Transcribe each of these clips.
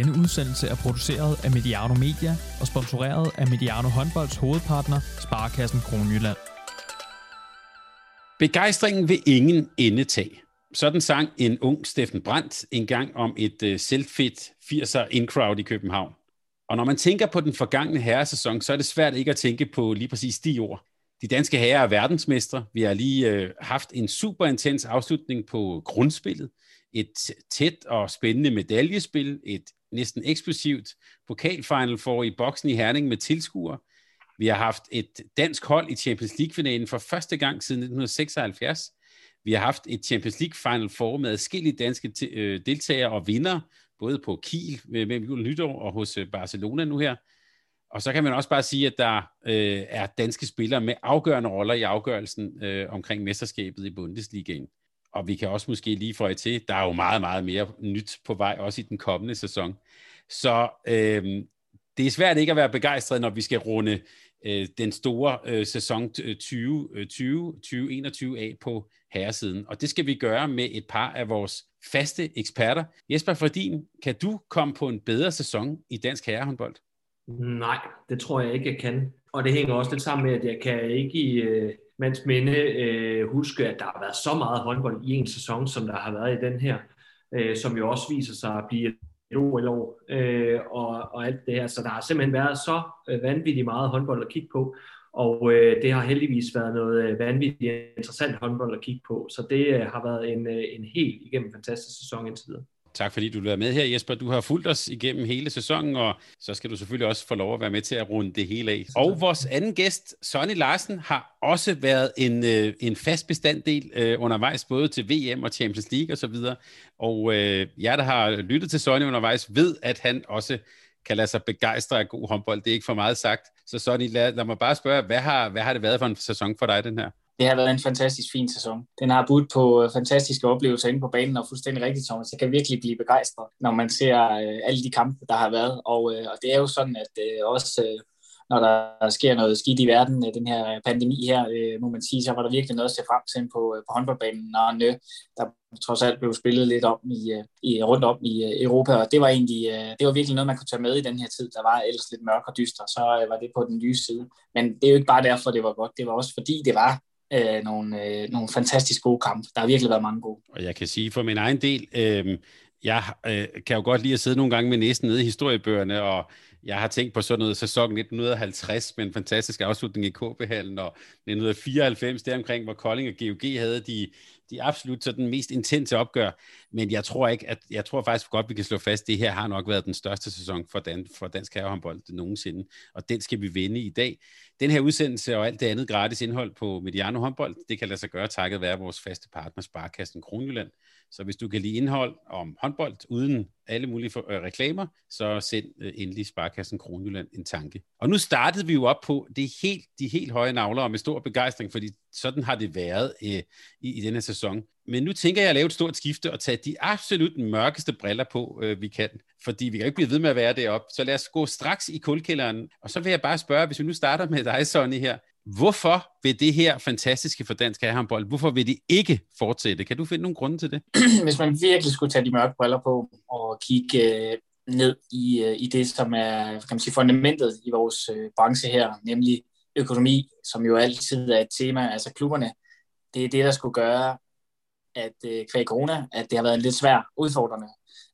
Denne udsendelse er produceret af Mediano Media og sponsoreret af Mediano Håndbolds hovedpartner, Sparkassen Kronjylland. Begejstringen vil ingen ende tage. Sådan sang en ung Steffen Brandt engang om et uh, selvfedt 80'er in-crowd i København. Og når man tænker på den forgangne herresæson, så er det svært ikke at tænke på lige præcis de ord. De danske herrer er verdensmestre. Vi har lige øh, haft en super intens afslutning på grundspillet. Et tæt og spændende medaljespil. Et næsten eksplosivt pokalfinal for i boksen i Herning med tilskuere. Vi har haft et dansk hold i Champions League-finalen for første gang siden 1976. Vi har haft et Champions League Final Four med adskillige danske øh, deltagere og vinder, både på Kiel med jul og nytår og hos øh, Barcelona nu her. Og så kan man også bare sige, at der øh, er danske spillere med afgørende roller i afgørelsen øh, omkring mesterskabet i Bundesligaen. Og vi kan også måske lige få jer til, der er jo meget, meget mere nyt på vej, også i den kommende sæson. Så øh, det er svært ikke at være begejstret, når vi skal runde øh, den store øh, sæson øh, 2020-2021 øh, af på herresiden. Og det skal vi gøre med et par af vores faste eksperter. Jesper Fordin, kan du komme på en bedre sæson i dansk herrehåndbold? Nej, det tror jeg ikke, jeg kan. Og det hænger også lidt sammen med, at jeg kan ikke i øh, mands minde øh, huske, at der har været så meget håndbold i en sæson, som der har været i den her, øh, som jo også viser sig at blive et OL-år øh, og, og alt det her. Så der har simpelthen været så øh, vanvittigt meget håndbold at kigge på, og øh, det har heldigvis været noget øh, vanvittigt interessant håndbold at kigge på. Så det øh, har været en, øh, en helt igennem fantastisk sæson indtil videre. Tak fordi du vil være med her, Jesper. Du har fulgt os igennem hele sæsonen, og så skal du selvfølgelig også få lov at være med til at runde det hele af. Og vores anden gæst, Sonny Larsen, har også været en, øh, en fast bestanddel øh, undervejs, både til VM og Champions League osv. Og, og øh, jer, der har lyttet til Sonny undervejs, ved, at han også kan lade sig begejstre af god håndbold. Det er ikke for meget sagt. Så Sonny, lad, lad mig bare spørge, hvad har, hvad har det været for en sæson for dig, den her? Det har været en fantastisk fin sæson. Den har budt på øh, fantastiske oplevelser inde på banen, og fuldstændig rigtigt, Thomas. Jeg kan virkelig blive begejstret, når man ser øh, alle de kampe, der har været. Og, øh, og det er jo sådan, at øh, også øh, når der sker noget skidt i verden, øh, den her pandemi her, øh, må man sige, så var der virkelig noget at se frem til på, øh, på håndboldbanen, og nø, der trods alt blev spillet lidt om i, øh, i, rundt om i øh, Europa, og det var egentlig øh, det var virkelig noget, man kunne tage med i den her tid. Der var ellers lidt mørk og dyster, så øh, var det på den lyse side. Men det er jo ikke bare derfor, det var godt, det var også fordi, det var øh, nogle, øh, nogle fantastisk gode kampe. Der har virkelig været mange gode. Og jeg kan sige for min egen del, øh, jeg øh, kan jo godt lide at sidde nogle gange med næsten nede i historiebøgerne, og jeg har tænkt på sådan noget sæson 1950 med en fantastisk afslutning i KB-hallen, og 1994 deromkring, hvor Kolding og GOG havde de, de absolut sådan mest intense opgør. Men jeg tror ikke, at jeg tror faktisk godt, vi kan slå fast, at det her har nok været den største sæson for, dan, for dansk herrehåndbold nogensinde, og den skal vi vinde i dag. Den her udsendelse og alt det andet gratis indhold på Mediano håndbold, det kan lade sig gøre takket være vores faste partner Sparkassen Kronjylland. Så hvis du kan lide indhold om håndbold uden alle mulige for, øh, reklamer, så send øh, endelig Sparkassen Kronjylland en tanke. Og nu startede vi jo op på det helt, de helt høje navler og med stor begejstring, fordi sådan har det været øh, i, i denne sæson. Men nu tænker jeg at lave et stort skifte og tage de absolut mørkeste briller på, øh, vi kan. Fordi vi kan ikke blive ved med at være deroppe. Så lad os gå straks i kulkælderen. Og så vil jeg bare spørge, hvis vi nu starter med dig, Sonny, her. Hvorfor vil det her fantastiske for dansk herrehåndbold, hvorfor vil det ikke fortsætte? Kan du finde nogle grunde til det? Hvis man virkelig skulle tage de mørke briller på og kigge øh, ned i, øh, i det, som er kan man sige, fundamentet i vores øh, branche her, nemlig økonomi, som jo altid er et tema, altså klubberne, det er det, der skulle gøre, at øh, kvæg corona, at det har været en lidt svær, udfordrende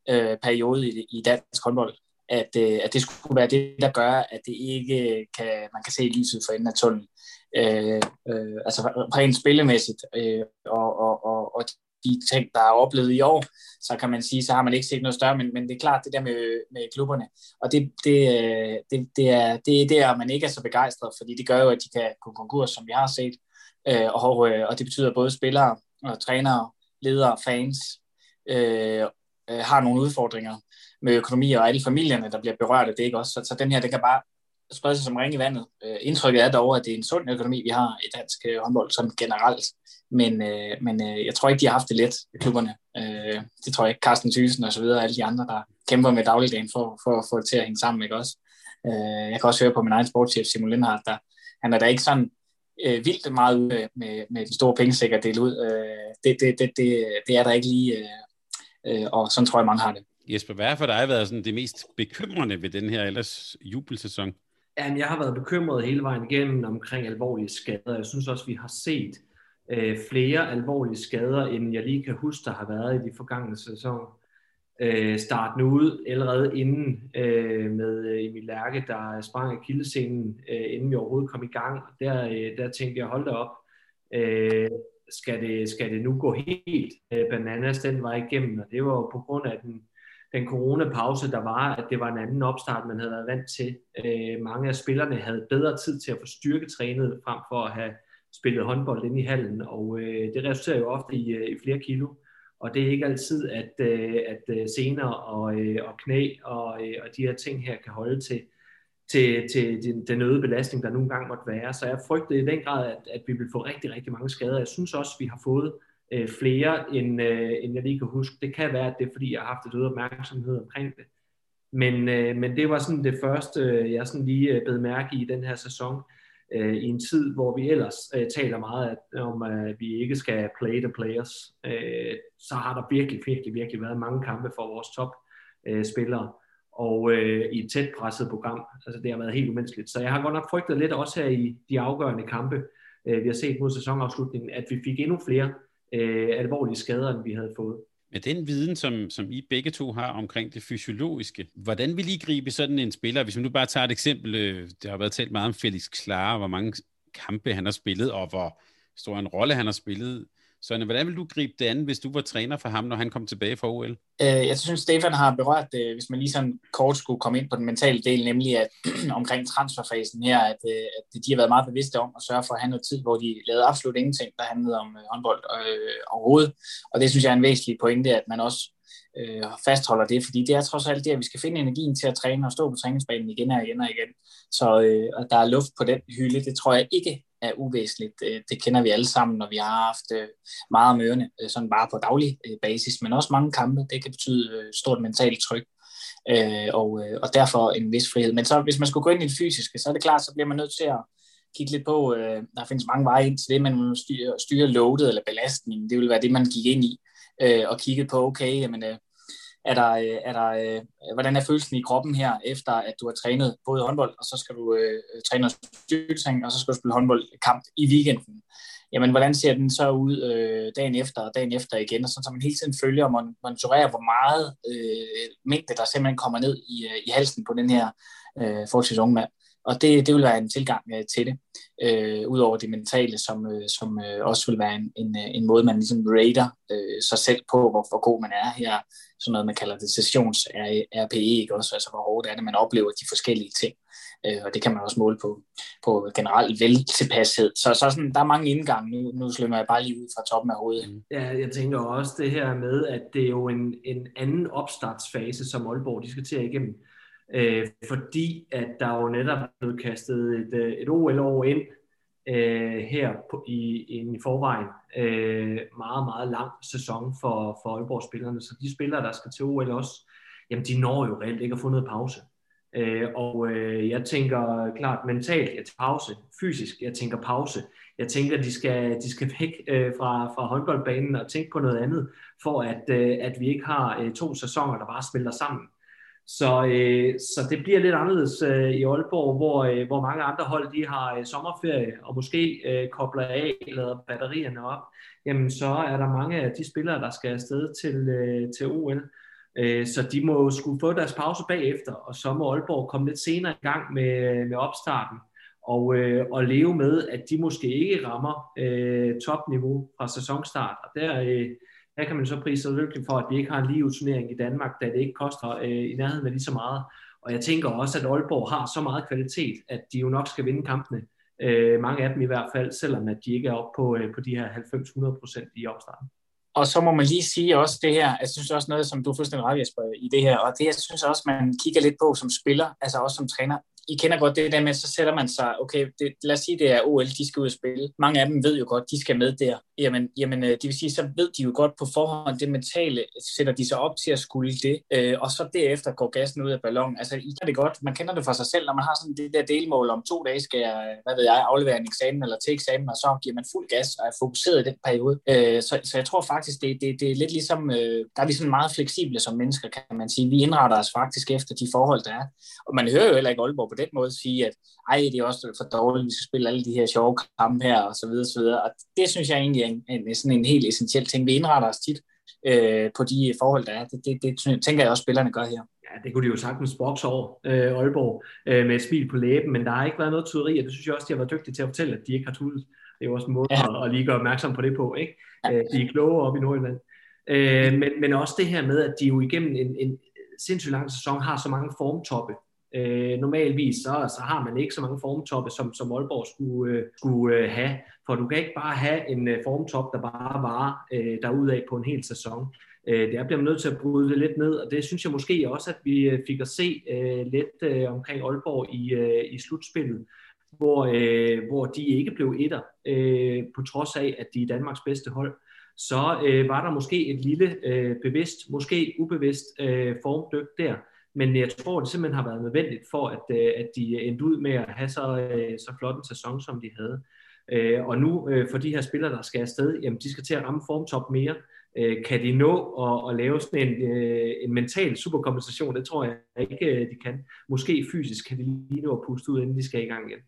øh, periode i, i dansk håndbold. At, øh, at det skulle være det, der gør, at det ikke øh, kan, man kan se lyset for enden af tunnelen. Øh, øh, altså rent spillemæssigt øh, og, og, og, og de ting, der er oplevet i år, så kan man sige, så har man ikke set noget større, men, men det er klart det der med, med klubberne, og det, det, øh, det, det, er, det er der, man ikke er så begejstret, fordi det gør jo, at de kan gå konkurs, som vi har set, øh, og, øh, og det betyder, at både spillere og trænere, ledere, fans øh, øh, har nogle udfordringer med økonomi, og alle familierne, der bliver berørt af det, ikke også? Så, så den her, det kan bare sprede sig som ring i vandet. Øh, indtrykket er dog, at det er en sund økonomi, vi har i dansk øh, håndbold sådan generelt. Men, øh, men øh, jeg tror ikke, de har haft det let i klubberne. Øh, det tror jeg ikke. Carsten Thyssen og så videre, alle de andre, der kæmper med dagligdagen for, for at få det til at hænge sammen, ikke også? Øh, jeg kan også høre på min egen sportschef, Simon Lindhardt, der han er da ikke sådan øh, vildt meget ude med, med, med de store pengesækker del ud. Øh, det, det, det, det, det er der ikke lige, øh, øh, og sådan tror jeg, mange har det. Jesper, hvad har for dig været sådan det mest bekymrende ved den her ellers jubelsæson? Jamen, jeg har været bekymret hele vejen igennem omkring alvorlige skader. Jeg synes også, vi har set øh, flere alvorlige skader, end jeg lige kan huske, der har været i de forgangne sæsoner. Øh, starten ud allerede inden øh, med øh, Emil Lærke, der sprang af kildescenen, øh, inden vi overhovedet kom i gang. Der, øh, der tænkte jeg, hold da op, øh, skal, det, skal det nu gå helt øh, bananas den vej igennem? Og det var jo på grund af den, den coronapause, der var, at det var en anden opstart, man havde været vant til. Øh, mange af spillerne havde bedre tid til at få styrketrænet, frem for at have spillet håndbold inde i hallen, og øh, det resulterer jo ofte i, øh, i flere kilo. Og det er ikke altid, at, øh, at øh, sener og, øh, og knæ og, øh, og de her ting her kan holde til, til, til den, øgede belastning, der nogle gange måtte være. Så jeg frygtede i den grad, at, at vi vil få rigtig, rigtig mange skader. Jeg synes også, vi har fået øh, flere, end, øh, end jeg lige kan huske. Det kan være, at det er, fordi jeg har haft et øget opmærksomhed omkring det. Men, øh, men det var sådan det første, jeg sådan lige øh, bed mærke i den her sæson, øh, i en tid, hvor vi ellers øh, taler meget at, om, at vi ikke skal play the players. Øh, så har der virkelig, virkelig, virkelig været mange kampe for vores top øh, spillere og øh, i et tæt presset program. Altså det har været helt umenneskeligt. Så jeg har godt nok frygtet lidt også her i de afgørende kampe, øh, vi har set mod sæsonafslutningen, at vi fik endnu flere øh, alvorlige skader, end vi havde fået. Med den viden, som, som I begge to har omkring det fysiologiske, hvordan vil I gribe sådan en spiller? Hvis man nu bare tager et eksempel, øh, der har været talt meget om Felix Klare, hvor mange kampe han har spillet, og hvor stor en rolle han har spillet. Så hvordan vil du gribe det an, hvis du var træner for ham, når han kom tilbage fra OL? Øh, jeg synes, Stefan har berørt det, hvis man lige sådan kort skulle komme ind på den mentale del, nemlig at omkring transferfasen her, at, øh, at de har været meget bevidste om at sørge for at have noget tid, hvor de lavede absolut ingenting, der handlede om øh, håndbold øh, overhovedet. Og det synes jeg er en væsentlig pointe, at man også øh, fastholder det, fordi det er trods alt det, at vi skal finde energien til at træne og stå på træningsbanen igen og igen og igen. Så øh, at der er luft på den hylde, det tror jeg ikke er uvæsentligt. Øh, det kender vi alle sammen, når vi har haft øh, meget om ørerne, øh, sådan bare på daglig basis, men også mange kampe. Det kan betyde stort mentalt tryk, og, og derfor en vis frihed. Men så hvis man skulle gå ind i det fysiske, så er det klart, så bliver man nødt til at kigge lidt på, der findes mange veje ind til det, man styrer, styre loadet eller belastningen. Det vil være det, man gik ind i og kiggede på, okay, jamen, er der, øh, er der, øh, hvordan er følelsen i kroppen her, efter at du har trænet både håndbold, og så skal du øh, træne styrketræning, og så skal du spille håndboldkamp i weekenden. Jamen, hvordan ser den så ud øh, dagen efter og dagen efter igen, og sådan, så man hele tiden følger og monitorerer, hvor meget øh, mængde, der simpelthen kommer ned i, øh, i halsen på den her øh, forholdsvis unge mand. Og det, det vil være en tilgang øh, til det, øh, udover det mentale, som, øh, som øh, også vil være en, en, øh, en måde, man ligesom rater øh, sig selv på, hvor, hvor god man er her. Sådan noget, man kalder det sessions-RPE, ikke også? Altså, hvor hårdt er det, man oplever de forskellige ting. Øh, og det kan man også måle på, på generelt veltilpashed. Så, så sådan, der er mange indgange. Nu, nu slår jeg bare lige ud fra toppen af hovedet. Mm. Ja, jeg tænker også det her med, at det er jo en, en anden opstartsfase, som Aalborg de skal til at igennem øh, fordi at der jo netop er blevet kastet et, øh, et OL-år ind øh, her på, i, i forvejen. Øh, meget, meget lang sæson for, for Aalborg-spillerne, så de spillere, der skal til OL også, jamen de når jo reelt ikke at få noget pause. Øh, og øh, jeg tænker klart mentalt, jeg tænker pause, fysisk, jeg tænker pause. Jeg tænker, de skal, de skal væk øh, fra, fra håndboldbanen og tænke på noget andet, for at, øh, at vi ikke har øh, to sæsoner, der bare smelter sammen. Så, øh, så det bliver lidt anderledes øh, i Aalborg, hvor, øh, hvor mange andre hold de har øh, sommerferie og måske øh, kobler af eller batterierne op. Jamen så er der mange af de spillere, der skal afsted til, øh, til OL. Øh, så de må skulle få deres pause bagefter, og så må Aalborg komme lidt senere i gang med, med opstarten og, øh, og leve med, at de måske ikke rammer øh, topniveau fra sæsonstart. Og der, øh, her kan man så prise sig lykkelig for, at vi ikke har en lige turnering i Danmark, da det ikke koster øh, i nærheden af lige så meget. Og jeg tænker også, at Aalborg har så meget kvalitet, at de jo nok skal vinde kampene. Øh, mange af dem i hvert fald, selvom at de ikke er oppe på, øh, på de her 90-100% i opstarten. Og så må man lige sige også det her, jeg synes også noget, som du er fuldstændig ret, Jesper, i det her, og det jeg synes også, man kigger lidt på som spiller, altså også som træner, I kender godt det der med, så sætter man sig, okay, det, lad os sige, det er OL, de skal ud og spille. Mange af dem ved jo godt, de skal med der. Jamen, jamen øh, det vil sige, så ved de jo godt på forhånd, det mentale, øh, sætter de sig op til at skulle det, øh, og så derefter går gassen ud af ballonen. Altså, I kan det godt, man kender det for sig selv, når man har sådan det der delmål om to dage, skal jeg, hvad ved jeg, aflevere en eksamen eller til eksamen, og så giver man fuld gas og er fokuseret i den periode. Øh, så, så jeg tror faktisk, det, det, det er lidt ligesom, øh, der er vi sådan meget fleksible som mennesker, kan man sige. Vi indretter os faktisk efter de forhold, der er. Og man hører jo heller ikke Aalborg på den måde sige, at ej, det er også for dårligt, vi skal spille alle de her sjove kampe her, og så videre, og så videre. Og det synes jeg egentlig er en, sådan en helt essentiel ting. Vi indretter os tit øh, på de forhold, der er. Det, det, det tænker jeg også, spillerne gør her. Ja, det kunne de jo sagtens bokse over, øh, Aalborg, øh, med et smil på læben, men der har ikke været noget tuderi, og det synes jeg også, de har været dygtige til at fortælle, at de ikke har tudet. Det er jo også en måde ja. at, at lige gøre opmærksom på det på, ikke? Ja. Øh, de er kloge op i Nordjylland. Øh, men, men også det her med, at de jo igennem en, en sindssygt lang sæson har så mange formtoppe. Øh, normalvis så, så har man ikke så mange formtoppe, som, som Aalborg skulle, øh, skulle øh, have. For du kan ikke bare have en øh, formtop, der bare varer øh, derudad på en hel sæson. Øh, der bliver man nødt til at bryde det lidt ned, og det synes jeg måske også, at vi øh, fik at se øh, lidt øh, omkring Aalborg i, øh, i slutspillet, hvor, øh, hvor de ikke blev etter, øh, på trods af, at de er Danmarks bedste hold så øh, var der måske et lille øh, bevidst, måske ubevidst øh, formdyk der. Men jeg tror, det simpelthen har været nødvendigt for, at, øh, at de endte ud med at have så, øh, så flot en sæson, som de havde. Øh, og nu for de her spillere, der skal afsted, jamen de skal til at ramme formtop mere. Kan de nå at, at lave sådan en, en mental superkompensation? Det tror jeg ikke, de kan. Måske fysisk kan de lige nå at puste ud, inden de skal i gang igen.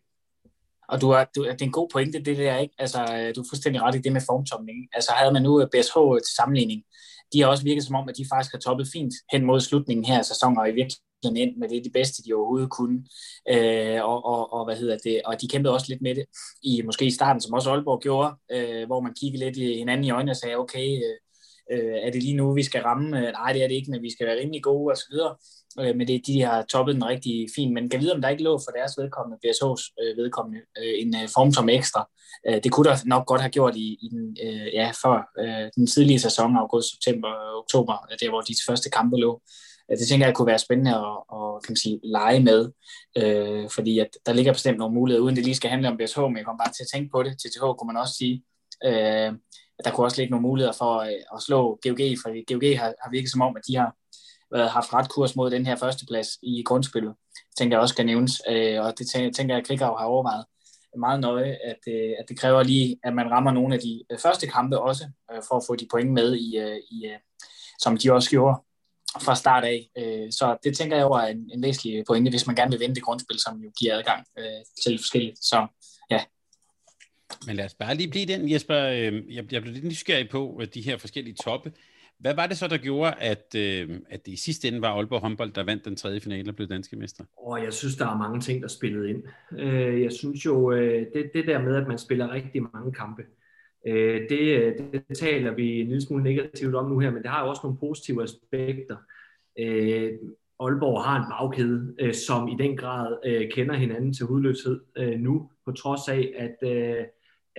Og du er, du, det er en god pointe, det der, ikke? Altså, du er fuldstændig ret i det med formtomning. Altså, havde man nu BSH til sammenligning, de har også virket som om, at de faktisk har toppet fint hen mod slutningen her af sæsonen, og i virkeligheden ind med det det bedste, de overhovedet kunne. Øh, og, og, og, hvad hedder det? Og de kæmpede også lidt med det, i måske i starten, som også Aalborg gjorde, øh, hvor man kiggede lidt i hinanden i øjnene og sagde, okay, øh, øh er det lige nu, vi skal ramme? Øh, nej, det er det ikke, men vi skal være rimelig gode osv. Øh, men det, de har toppet den rigtig fint. Men kan vide, om der ikke lå for deres vedkommende, BSH's øh, vedkommende, øh, en øh, form som ekstra. Øh, det kunne der nok godt have gjort i, i den, øh, ja, før øh, den tidlige sæson, august, september, oktober, øh, der hvor de første kampe lå. Øh, det tænker jeg kunne være spændende at, at kan man sige, lege med, øh, fordi at der ligger bestemt nogle muligheder, uden det lige skal handle om BSH, men jeg kommer bare til at tænke på det. TTH kunne man også sige, øh, at der kunne også ligge nogle muligheder for at, at slå GOG, for GOG har, har virket som om, at de har været, haft ret kurs mod den her førsteplads i grundspillet, tænker jeg også skal nævnes, øh, og det tænker, jeg, at Krigau har overvejet meget nøje, at, øh, at det kræver lige, at man rammer nogle af de øh, første kampe også, øh, for at få de point med, i, i, som de også gjorde fra start af. Så det tænker jeg over en, en væsentlig pointe, hvis man gerne vil vinde det grundspil, som jo giver adgang til forskelligt. Så ja, men lad os bare lige blive den, Jesper. Jeg, jeg blev lidt nysgerrig på de her forskellige toppe. Hvad var det så, der gjorde, at, øh, at det i sidste ende var Aalborg håndbold, der vandt den tredje finale og blev danske mester? Og jeg synes, der er mange ting, der spillede ind. Øh, jeg synes jo, øh, det, det der med, at man spiller rigtig mange kampe, øh, det, øh, det taler vi en lille smule negativt om nu her, men det har jo også nogle positive aspekter. Aalborg har en bagkæde, som i den grad kender hinanden til hudløshed nu, på trods af, at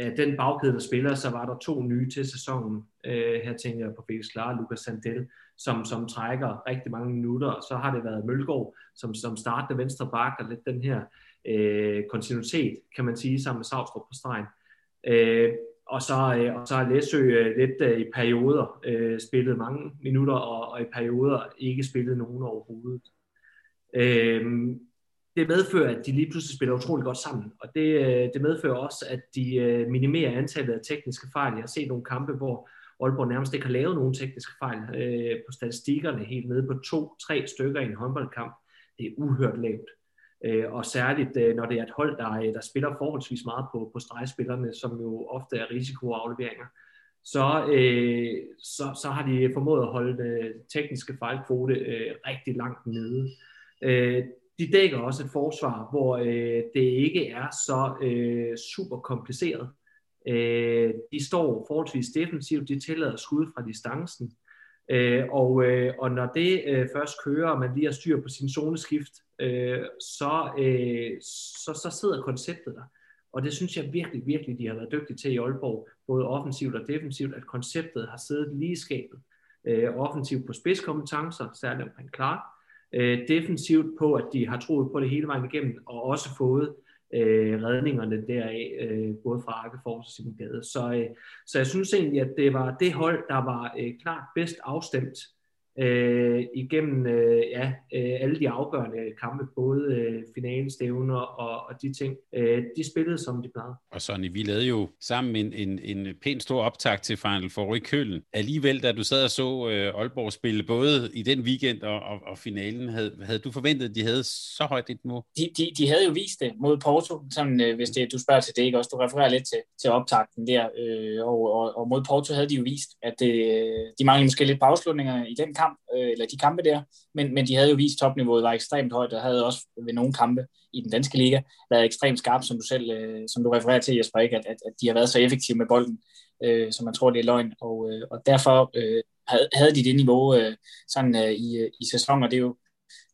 af den bagkæde, der spiller, så var der to nye til sæsonen. Øh, her tænker jeg på Felix Klar og Lukas Sandel, som, som trækker rigtig mange minutter. Så har det været Mølgaard, som, som startede venstre bak, og lidt den her øh, kontinuitet, kan man sige, sammen med Savstrup på stregen. Øh, og så, øh, og så har Læsø øh, lidt øh, i perioder øh, spillet mange minutter, og, og i perioder ikke spillet nogen overhovedet. Øh, det medfører, at de lige pludselig spiller utrolig godt sammen. Og det, øh, det medfører også, at de øh, minimerer antallet af tekniske fejl. Jeg har set nogle kampe, hvor Aalborg nærmest ikke har lavet nogen tekniske fejl øh, på statistikkerne, helt nede på to-tre stykker i en håndboldkamp. Det er uhørt lavt. Øh, og særligt, øh, når det er et hold, der, øh, der spiller forholdsvis meget på, på stregspillerne, som jo ofte er risikoafleveringer, så, øh, så, så har de formået at holde øh, tekniske fejlkvote øh, rigtig langt nede. Øh, de dækker også et forsvar, hvor øh, det ikke er så øh, super kompliceret. Øh, de står forholdsvis defensivt, de tillader skud fra distancen, øh, og, øh, og når det øh, først kører, og man lige har styr på sin zoneskift, øh, så, øh, så, så sidder konceptet der. Og det synes jeg virkelig, virkelig, de har været dygtige til i Aalborg, både offensivt og defensivt, at konceptet har siddet lige i skabet. Øh, offensivt på spidskompetencer, særligt omkring Clark, øh, defensivt på, at de har troet på det hele vejen igennem, og også fået øh, redningerne deraf, øh, både fra Arkefors og Simon Gade. Så, øh, så jeg synes egentlig, at det var det hold, der var øh, klart bedst afstemt øh, igennem øh, ja, øh, alle de afgørende kampe, både øh, finalestævner og, og de ting. Øh, de spillede, som de plejede. Og Sonny, vi lavede jo sammen en, en, en pæn stor optag til Final Four i Køln. Alligevel, da du sad og så øh, Aalborg spille både i den weekend og, og, og finalen, havde, havde du forventet, at de havde så højt et mål? De, de, de havde jo vist det mod Porto, sådan, øh, hvis det, du spørger til det, ikke? Også, du refererer lidt til, til optakten der, øh, og, og, og mod Porto havde de jo vist, at øh, de manglede måske lidt på afslutninger i den kamp, øh, eller de kampe der, men, men de havde jo vist, topniveauet var ekstremt højt, og havde også ved nogle kampe i den danske liga været ekstremt skarpe, som du selv øh, som du refererer til, Jesper, ikke? At, at, at de har været så effektive med bolden, øh, som man tror, det er løgn, og, øh, og derfor øh, havde de det niveau øh, sådan øh, i, øh, i sæsonen, og det er jo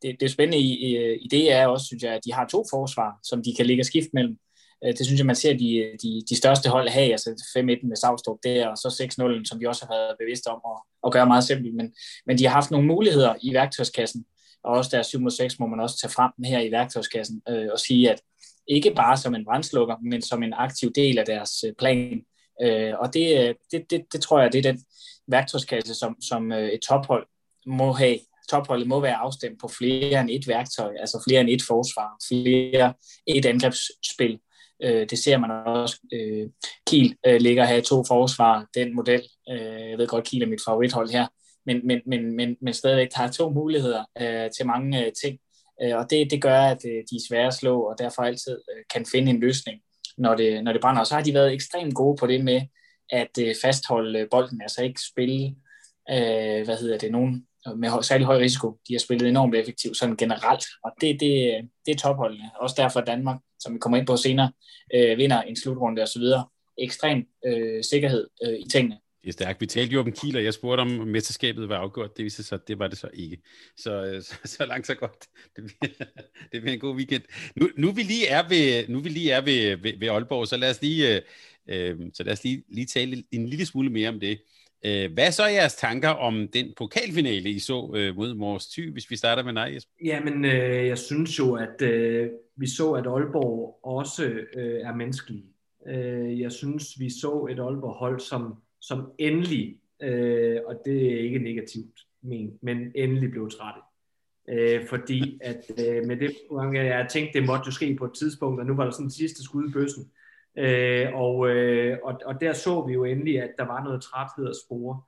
det, det er spændende i, øh, i, i det er også, synes jeg, at de har to forsvar, som de kan ligge og skifte mellem. Øh, det synes jeg, man ser de, de, de største hold have, altså 5-1 med Savstrup der, og så 6-0, som de også har været bevidste om at, at gøre meget simpelt. Men, men de har haft nogle muligheder i værktøjskassen, og også der 7 6 må man også tage frem her i værktøjskassen øh, og sige, at ikke bare som en brændslukker, men som en aktiv del af deres øh, plan. Øh, og det, øh, det, det, det tror jeg, det er den værktøjskasse, som, som et tophold må have. Topholdet må være afstemt på flere end et værktøj, altså flere end et forsvar, flere et angrebsspil, Øh, det ser man også. Øh, Kiel øh, ligger her i to forsvar, den model. Øh, jeg ved godt, Kiel er mit favorithold her, men, men, men, men, men stadigvæk har to muligheder øh, til mange øh, ting. Øh, og det, det gør, at øh, de er svære at slå, og derfor altid øh, kan finde en løsning, når det, når det brænder. Og så har de været ekstremt gode på det med at øh, fastholde bolden, altså ikke spille, øh, hvad hedder det, nogen med særlig høj risiko. De har spillet enormt effektivt sådan generelt, og det, det, det er topholdene. Også derfor Danmark, som vi kommer ind på senere, øh, vinder en slutrunde og så videre. Ekstrem øh, sikkerhed øh, i tingene. Det er stærkt. Vi talte jo om Kiel, og jeg spurgte om mesterskabet var afgjort. Det viste sig, det var det så ikke. Så, øh, så, så langt så godt. Det bliver, det bliver en god weekend. Nu, nu vi lige er ved, nu vi lige er ved, ved, ved Aalborg, så lad os lige, øh, øh så lad os lige, lige tale en lille smule mere om det. Øh, hvad er så jeres tanker om den pokalfinale, I så øh, mod Mors Thy, hvis vi starter med dig, Jesper? Jamen, øh, jeg synes jo, at øh, vi så, at Aalborg også øh, er menneskelige. Øh, jeg synes, vi så et Aalborg-hold, som, som endelig, øh, og det er ikke negativt men, men endelig blev trætte. Øh, fordi at øh, med det, jeg tænkte, det måtte jo ske på et tidspunkt, og nu var der sådan sidste skud i bøssen. Øh, og, øh, og, og der så vi jo endelig, at der var noget træthed at spore.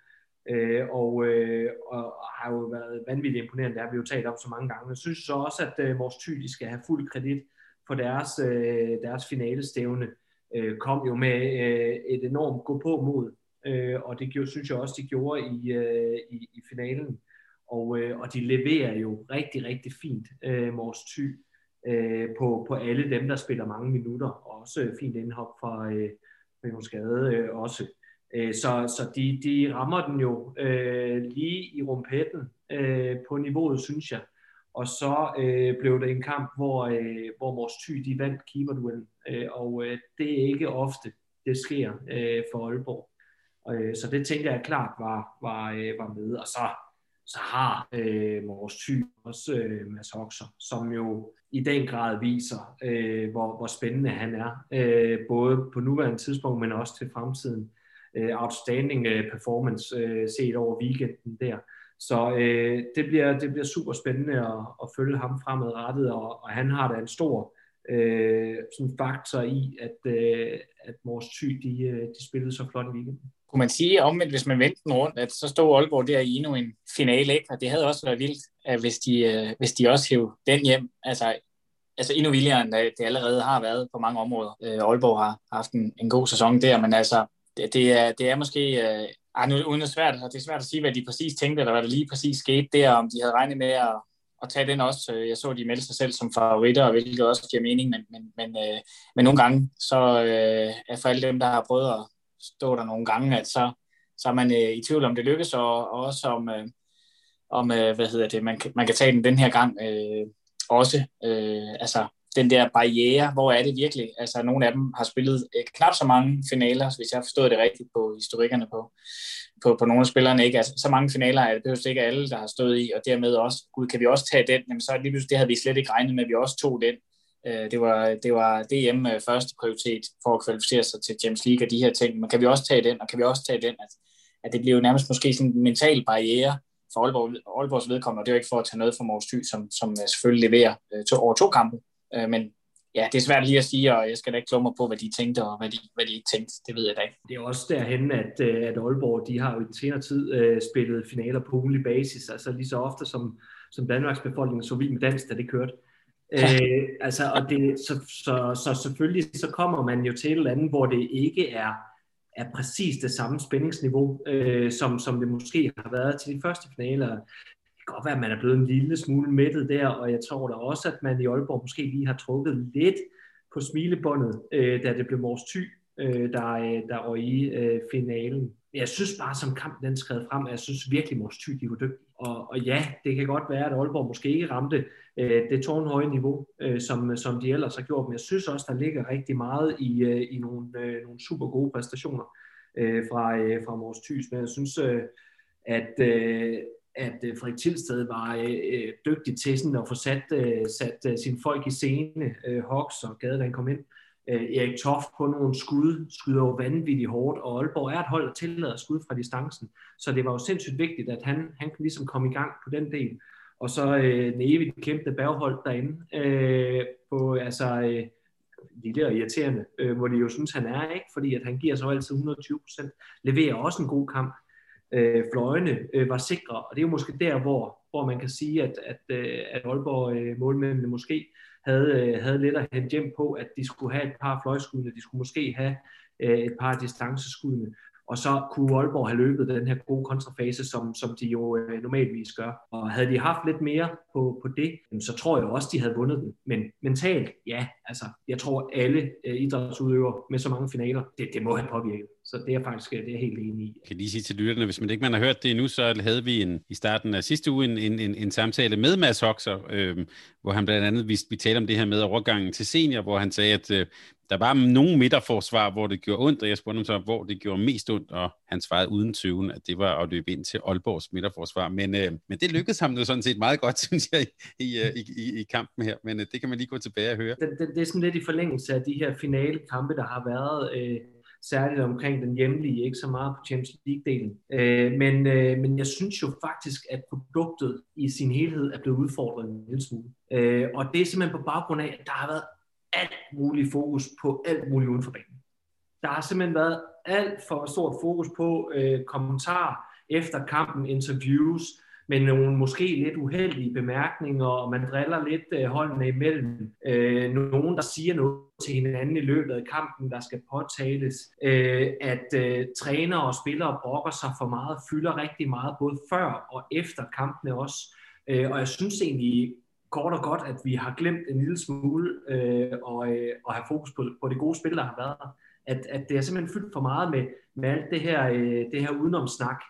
Øh, og, øh, og har jo været vanvittigt imponerende, det har vi jo talt om så mange gange. Jeg synes så også, at øh, vores ty, de skal have fuld kredit for deres, øh, deres finalestævne. Øh, kom jo med øh, et enormt gå på mod, øh, og det gjorde, synes jeg også, de gjorde i, øh, i, i finalen. Og, øh, og de leverer jo rigtig, rigtig fint, øh, vores ty øh, på, på alle dem, der spiller mange minutter. Og også fint indhop fra øh, Raymond Skade øh, også. Øh, så så de, de rammer den jo øh, lige i rumpetten øh, på niveauet, synes jeg. Og så øh, blev det en kamp, hvor, øh, hvor vores Thy de vandt keeperduellen. Øh, og øh, det er ikke ofte, det sker øh, for Aalborg. Øh, så det tænker jeg klart var, var, øh, var med. Og så så har øh, vores Thy også øh, Mads Hoxer, som jo i den grad viser, øh, hvor, hvor spændende han er, øh, både på nuværende tidspunkt, men også til fremtiden. Øh, outstanding øh, performance øh, set over weekenden der. Så øh, det, bliver, det bliver super spændende at, at følge ham fremadrettet, og, og han har da en stor øh, sådan faktor i, at, øh, at vores ty de, øh, de spillede så flot i weekenden kunne man sige omvendt, hvis man vendte den rundt, at så stod Aalborg der i endnu en finale, ikke? og det havde også været vildt, at hvis de, øh, hvis de også hævde den hjem, altså, altså endnu vildere, end det allerede har været på mange områder. Øh, Aalborg har haft en, en god sæson der, men altså, det, det, er, det er måske, øh, ej, nu, uden at svært, det er svært at sige, hvad de præcis tænkte, eller hvad der lige præcis skete der, om de havde regnet med at, at tage den også. Øh, jeg så, de meldte sig selv som favoritter, hvilket også giver mening, men, men, men, øh, men nogle gange, så øh, er for alle dem, der har prøvet at stå der nogle gange, at så, så er man øh, i tvivl om det lykkes, og, og også om, øh, om øh, hvad hedder det, man, man kan tage den den her gang øh, også. Øh, altså, den der barriere, hvor er det virkelig? Altså, nogle af dem har spillet øh, knap så mange finaler, hvis jeg har forstået det rigtigt på historikkerne på, på, på nogle af spillerne. Ikke? Altså, så mange finaler er det behøves ikke alle, der har stået i, og dermed også, gud, kan vi også tage den? Jamen, så lige pludselig, det havde vi slet ikke regnet med, at vi også tog den. Øh, det var, det var DM øh, første prioritet for at kvalificere sig til Champions League og de her ting. Men kan vi også tage den, og kan vi også tage den? At, at det bliver jo nærmest måske sådan en mental barriere for Aalborg, Aalborgs vedkommende, og det er jo ikke for at tage noget fra Mors Thy, som, som øh, selvfølgelig leverer øh, to, over to kampe. Men ja, det er svært lige at sige, og jeg skal da ikke mig på, hvad de tænkte og hvad de, hvad de ikke tænkte. Det ved jeg da ikke. Det er også derhen, at, at Aalborg de har jo i den senere tid uh, spillet finaler på ugenlig basis, altså lige så ofte som, som Danmarks befolkning så vild med dans, da det kørte. Øh, altså, og det, så, så, så selvfølgelig så kommer man jo til et eller andet, hvor det ikke er, er præcis det samme spændingsniveau, øh, som, som det måske har været til de første finaler. Kan godt være, at man er blevet en lille smule mættet der, og jeg tror da også, at man i Aalborg måske lige har trukket lidt på smilebåndet, øh, da det blev Mors Thy, øh, der, øh, der var i øh, finalen. Jeg synes bare, som kampen den skred frem, at jeg synes virkelig, Mors Thy, de var dygtige. Og, og ja, det kan godt være, at Aalborg måske ikke ramte øh, det tårnhøje niveau, øh, som, som de ellers har gjort, men jeg synes også, der ligger rigtig meget i, øh, i nogle, øh, nogle super gode præstationer øh, fra, øh, fra Mors Thys. Men jeg synes, øh, at, øh, at øh, Frederik Tilsted var øh, øh, dygtig til sådan at få sat, øh, sat øh, sine folk i scene, øh, Hox og Gade, da han kom ind. Øh, Erik Toft på nogle skud, skyder jo vanvittigt hårdt, og Aalborg er et hold, der tillader skud fra distancen. Så det var jo sindssygt vigtigt, at han, han kunne ligesom komme i gang på den del. Og så øh, en evigt kæmpe baghold derinde, øh, på altså, øh, lille og irriterende, øh, hvor de jo synes, han er, ikke? fordi at han giver så altid 120 procent, leverer også en god kamp. Øh, fløjene øh, var sikre, og det er jo måske der, hvor, hvor man kan sige, at, at, øh, at Aalborg øh, målmændene måske havde, øh, havde lidt at hente hjem på, at de skulle have et par fløjskuddene, de skulle måske have øh, et par distanceskuddene, og så kunne Aalborg have løbet den her gode kontrafase, som, som de jo øh, normalvis gør. Og havde de haft lidt mere på, på det, så tror jeg også, de havde vundet den. Men mentalt, ja, altså, jeg tror alle øh, idrætsudøvere med så mange finaler, det, det må have påvirket. Så det er faktisk det er helt enig i. Jeg kan lige sige til lytterne, hvis man ikke man har hørt det endnu, så havde vi en, i starten af sidste uge en, en, en, en samtale med Mads Hoxer, øh, hvor han blandt andet, vi, vi talte om det her med overgangen til senior, hvor han sagde, at øh, der var nogle midterforsvar, hvor det gjorde ondt, og jeg spurgte ham så, hvor det gjorde mest ondt, og han svarede uden tøven, at det var at løbe ind til Aalborgs midterforsvar. Men, øh, men det lykkedes ham jo sådan set meget godt, synes jeg, i, i, i, i kampen her. Men øh, det kan man lige gå tilbage og høre. Det, det, det er sådan lidt i forlængelse af de her finale kampe, der har været... Øh særligt omkring den hjemlige, ikke så meget på Champions League-delen. Øh, men, øh, men jeg synes jo faktisk, at produktet i sin helhed er blevet udfordret en lille smule. Øh, og det er simpelthen på baggrund af, at der har været alt muligt fokus på alt muligt uden for banen. Der har simpelthen været alt for stort fokus på øh, kommentarer efter kampen, interviews, med nogle måske lidt uheldige bemærkninger, og man driller lidt øh, holdene imellem. Øh, nogen, der siger noget til hinanden i løbet af kampen, der skal påtales. Øh, at øh, trænere og spillere brokker sig for meget, fylder rigtig meget, både før og efter kampene også. Øh, og jeg synes egentlig kort og godt, at vi har glemt en lille smule øh, og, øh, at have fokus på, på det gode spil, der har været. At, at det er simpelthen fyldt for meget med, med alt det her, øh, det her udenomsnak.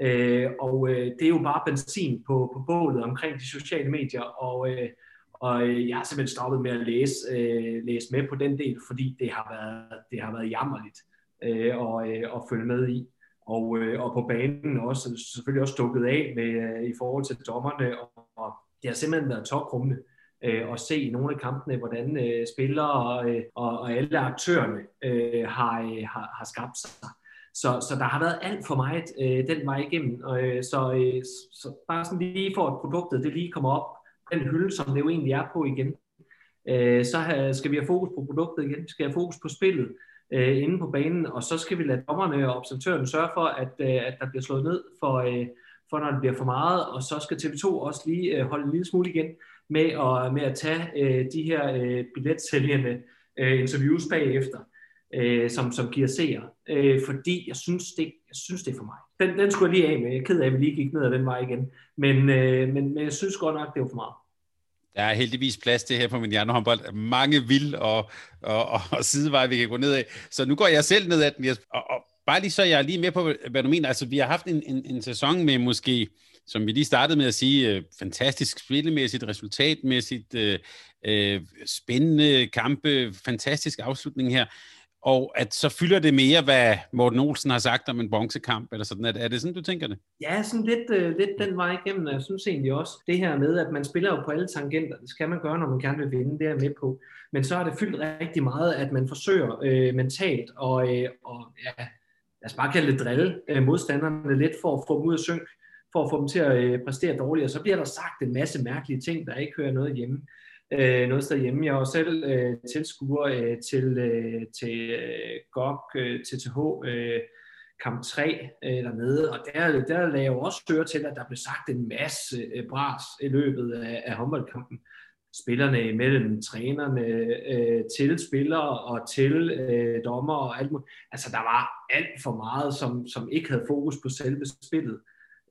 Øh, og øh, det er jo bare benzin på, på bålet omkring de sociale medier, og, øh, og øh, jeg har simpelthen stoppet med at læse, øh, læse med på den del, fordi det har været, det har været jammerligt øh, og, øh, at følge med i. Og, øh, og på banen også selvfølgelig også dukket af med, øh, i forhold til dommerne, og, og det har simpelthen været toprummende øh, at se i nogle af kampene, hvordan øh, spillere og, øh, og, og alle aktørerne øh, har, øh, har, har skabt sig. Så, så der har været alt for meget øh, den vej igennem. Øh, så, øh, så bare sådan lige for at produktet det lige kommer op, den hylde, som det jo egentlig er på igen, øh, så have, skal vi have fokus på produktet igen. Vi skal have fokus på spillet øh, inde på banen, og så skal vi lade dommerne og observatøren sørge for, at, øh, at der bliver slået ned for, øh, for, når det bliver for meget, og så skal TV2 også lige øh, holde en lille smule igen med at, med at tage øh, de her øh, billetsælgende øh, interviews bagefter øh, som, som giver seer, øh, fordi jeg synes, det, jeg synes, det er for mig. Den, den skulle jeg lige af med. Jeg er ked af, at vi lige gik ned ad den vej igen. Men, øh, men, men jeg synes godt nok, det var for meget. Der er heldigvis plads til her på min hjernehåndbold. Mange vil og, og, og, og sideveje, vi kan gå ned af. Så nu går jeg selv ned ad den. Og, og bare lige så jeg er lige med på, hvad du mener. Altså, vi har haft en, en, en sæson med måske som vi lige startede med at sige, øh, fantastisk spillemæssigt, resultatmæssigt, øh, øh, spændende kampe, fantastisk afslutning her og at så fylder det mere, hvad Morten Olsen har sagt om en bronzekamp, eller sådan. Er, er det sådan, du tænker det? Ja, sådan lidt, øh, lidt den vej igennem. Jeg synes egentlig også, det her med, at man spiller jo på alle tangenter, det skal man gøre, når man gerne vil vinde, det er med på. Men så har det fyldt rigtig meget, at man forsøger øh, mentalt og, øh, og ja, lad os bare kalde det drille øh, modstanderne lidt for at få dem ud af synk, for at få dem til at øh, præstere og Så bliver der sagt en masse mærkelige ting, der ikke hører noget hjemme øh, noget sted hjemme. Jeg var selv øh, tilskuer øh, til, øh, til øh, GOG, øh, TTH, øh, kamp 3 øh, dernede, og der, der lagde jeg jo også høre til, at der blev sagt en masse øh, bras i løbet af, af håndboldkampen. Spillerne imellem, trænerne, øh, til spillere og til øh, dommer og alt muligt. Altså, der var alt for meget, som, som ikke havde fokus på selve spillet.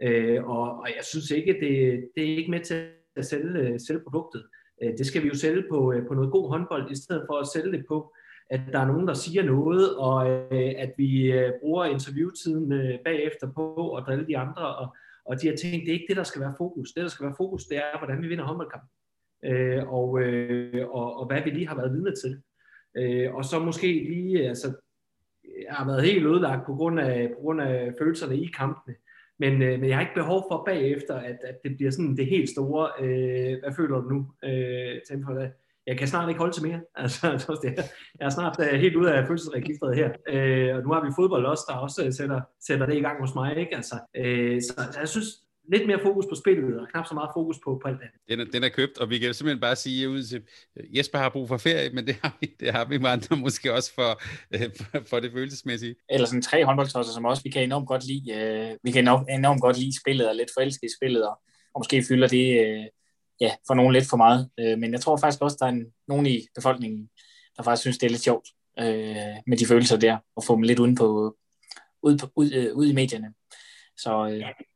Øh, og, og jeg synes ikke, det, det er ikke med til at sælge, øh, sælge produktet. Øh, det skal vi jo sælge på, øh, på noget god håndbold, i stedet for at sælge det på, at der er nogen, der siger noget, og øh, at vi bruger interviewtiden bagefter på at drille de andre, og, og de har tænkt, det er ikke det, der skal være fokus. Det, der skal være fokus, det er, hvordan vi vinder håndboldkampen, og, og, og hvad vi lige har været vidne til. Og så måske lige, altså, jeg har været helt ødelagt på grund af, på grund af følelserne i kampene. Men, øh, men jeg har ikke behov for bagefter, at, at det bliver sådan det helt store. Øh, hvad føler du nu? Øh, for det? Jeg kan snart ikke holde til mere. Altså, jeg er snart uh, helt ude af følelsesregistret her. Øh, og nu har vi fodbold også, der også øh, sætter, sætter det i gang hos mig. Ikke? Altså, øh, så, så jeg synes, lidt mere fokus på spillet, og knap så meget fokus på, på alt andet. Den er, den er købt, og vi kan simpelthen bare sige ud til, Jesper har brug for ferie, men det har vi, det har vi med andre måske også for, øh, for, for det følelsesmæssige. Eller sådan tre håndboldtosser, som også vi kan enormt godt lide, øh, vi kan enormt, enormt godt lide spillet, og lidt forelsket i spillet, og, og måske fylder det øh, ja, for nogen lidt for meget. Øh, men jeg tror faktisk også, der er en, nogen i befolkningen, der faktisk synes, det er lidt sjovt øh, med de følelser der, og få dem lidt uden på, ud, på, ud, øh, ud i medierne. Så øh,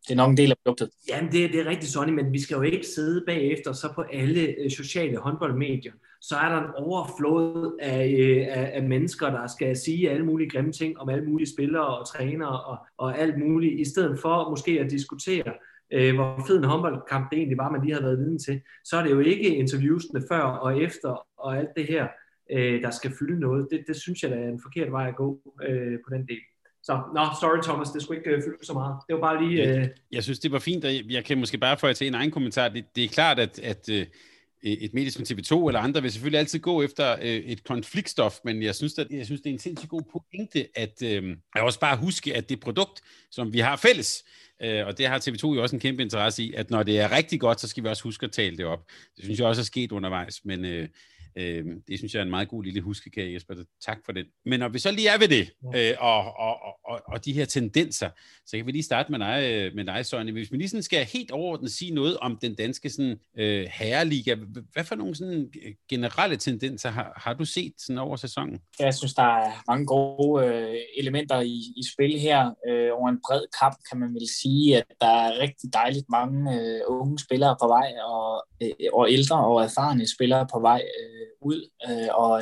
det er nok en del af produktet. Jamen, det, det er rigtig Sonny, men vi skal jo ikke sidde bagefter så på alle øh, sociale håndboldmedier. Så er der en overflod af, øh, af, af mennesker, der skal sige alle mulige grimme ting om alle mulige spillere og trænere og, og alt muligt, i stedet for måske at diskutere, øh, hvor fed en håndboldkamp det egentlig var, man lige havde været viden til. Så er det jo ikke interviewsene før og efter og alt det her, øh, der skal fylde noget. Det, det synes jeg, der er en forkert vej at gå øh, på den del. Så, nå, sorry Thomas, det skulle ikke uh, fylde så meget. Det var bare lige... Uh... Jeg, jeg synes, det var fint, og jeg kan måske bare få til en egen kommentar. Det, det er klart, at, at uh, et medie som TV2 eller andre vil selvfølgelig altid gå efter uh, et konfliktstof, men jeg synes, at, jeg synes, det er en sindssygt god pointe, at jeg også bare huske, at det produkt, som vi har fælles, uh, og det har TV2 jo også en kæmpe interesse i, at når det er rigtig godt, så skal vi også huske at tale det op. Det synes jeg også er sket undervejs, men... Uh, Øh, det synes jeg er en meget god lille huskekage, Jesper. Tak for det. Men når vi så lige er ved det, øh, og, og, og, og de her tendenser, så kan vi lige starte med dig, øh, med dig Søren. Hvis vi lige sådan skal helt overordnet sige noget om den danske sådan, øh, herreliga, hvad for nogle sådan, øh, generelle tendenser har, har du set sådan over sæsonen? Jeg synes, der er mange gode øh, elementer i, i spil her. Øh, over en bred kamp kan man vel sige, at der er rigtig dejligt mange øh, unge spillere på vej, og, øh, og ældre og erfarne spillere på vej. Øh, ud, øh, og,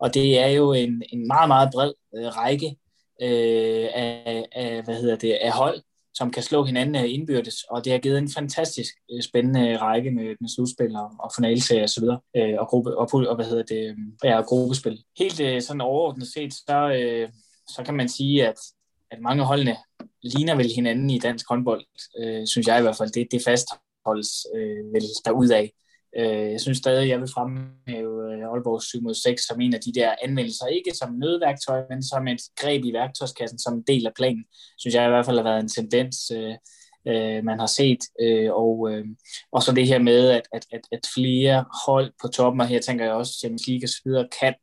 og det er jo en, en meget, meget bred øh, række øh, af, af, hvad hedder det, af hold, som kan slå hinanden øh, indbyrdes, og det har givet en fantastisk øh, spændende øh, række med, med slutspil og, og finalserier osv., og, øh, og, gruppe, og, og, hvad hedder det, ja, gruppespil. Helt øh, sådan overordnet set, så, øh, så kan man sige, at, at mange holdene ligner vel hinanden i dansk håndbold, øh, synes jeg i hvert fald. Det, det fastholdes øh, vel derudaf. Øh, jeg synes stadig, jeg vil fremhæve øh, Aalborg 7 mod 6 som en af de der anmeldelser, ikke som nødværktøj, men som et greb i værktøjskassen, som en del af planen, synes jeg i hvert fald har været en tendens, øh, øh, man har set. Øh, og, øh, og så det her med, at, at, at, at flere hold på toppen, og her tænker jeg også Champions League og så videre, kan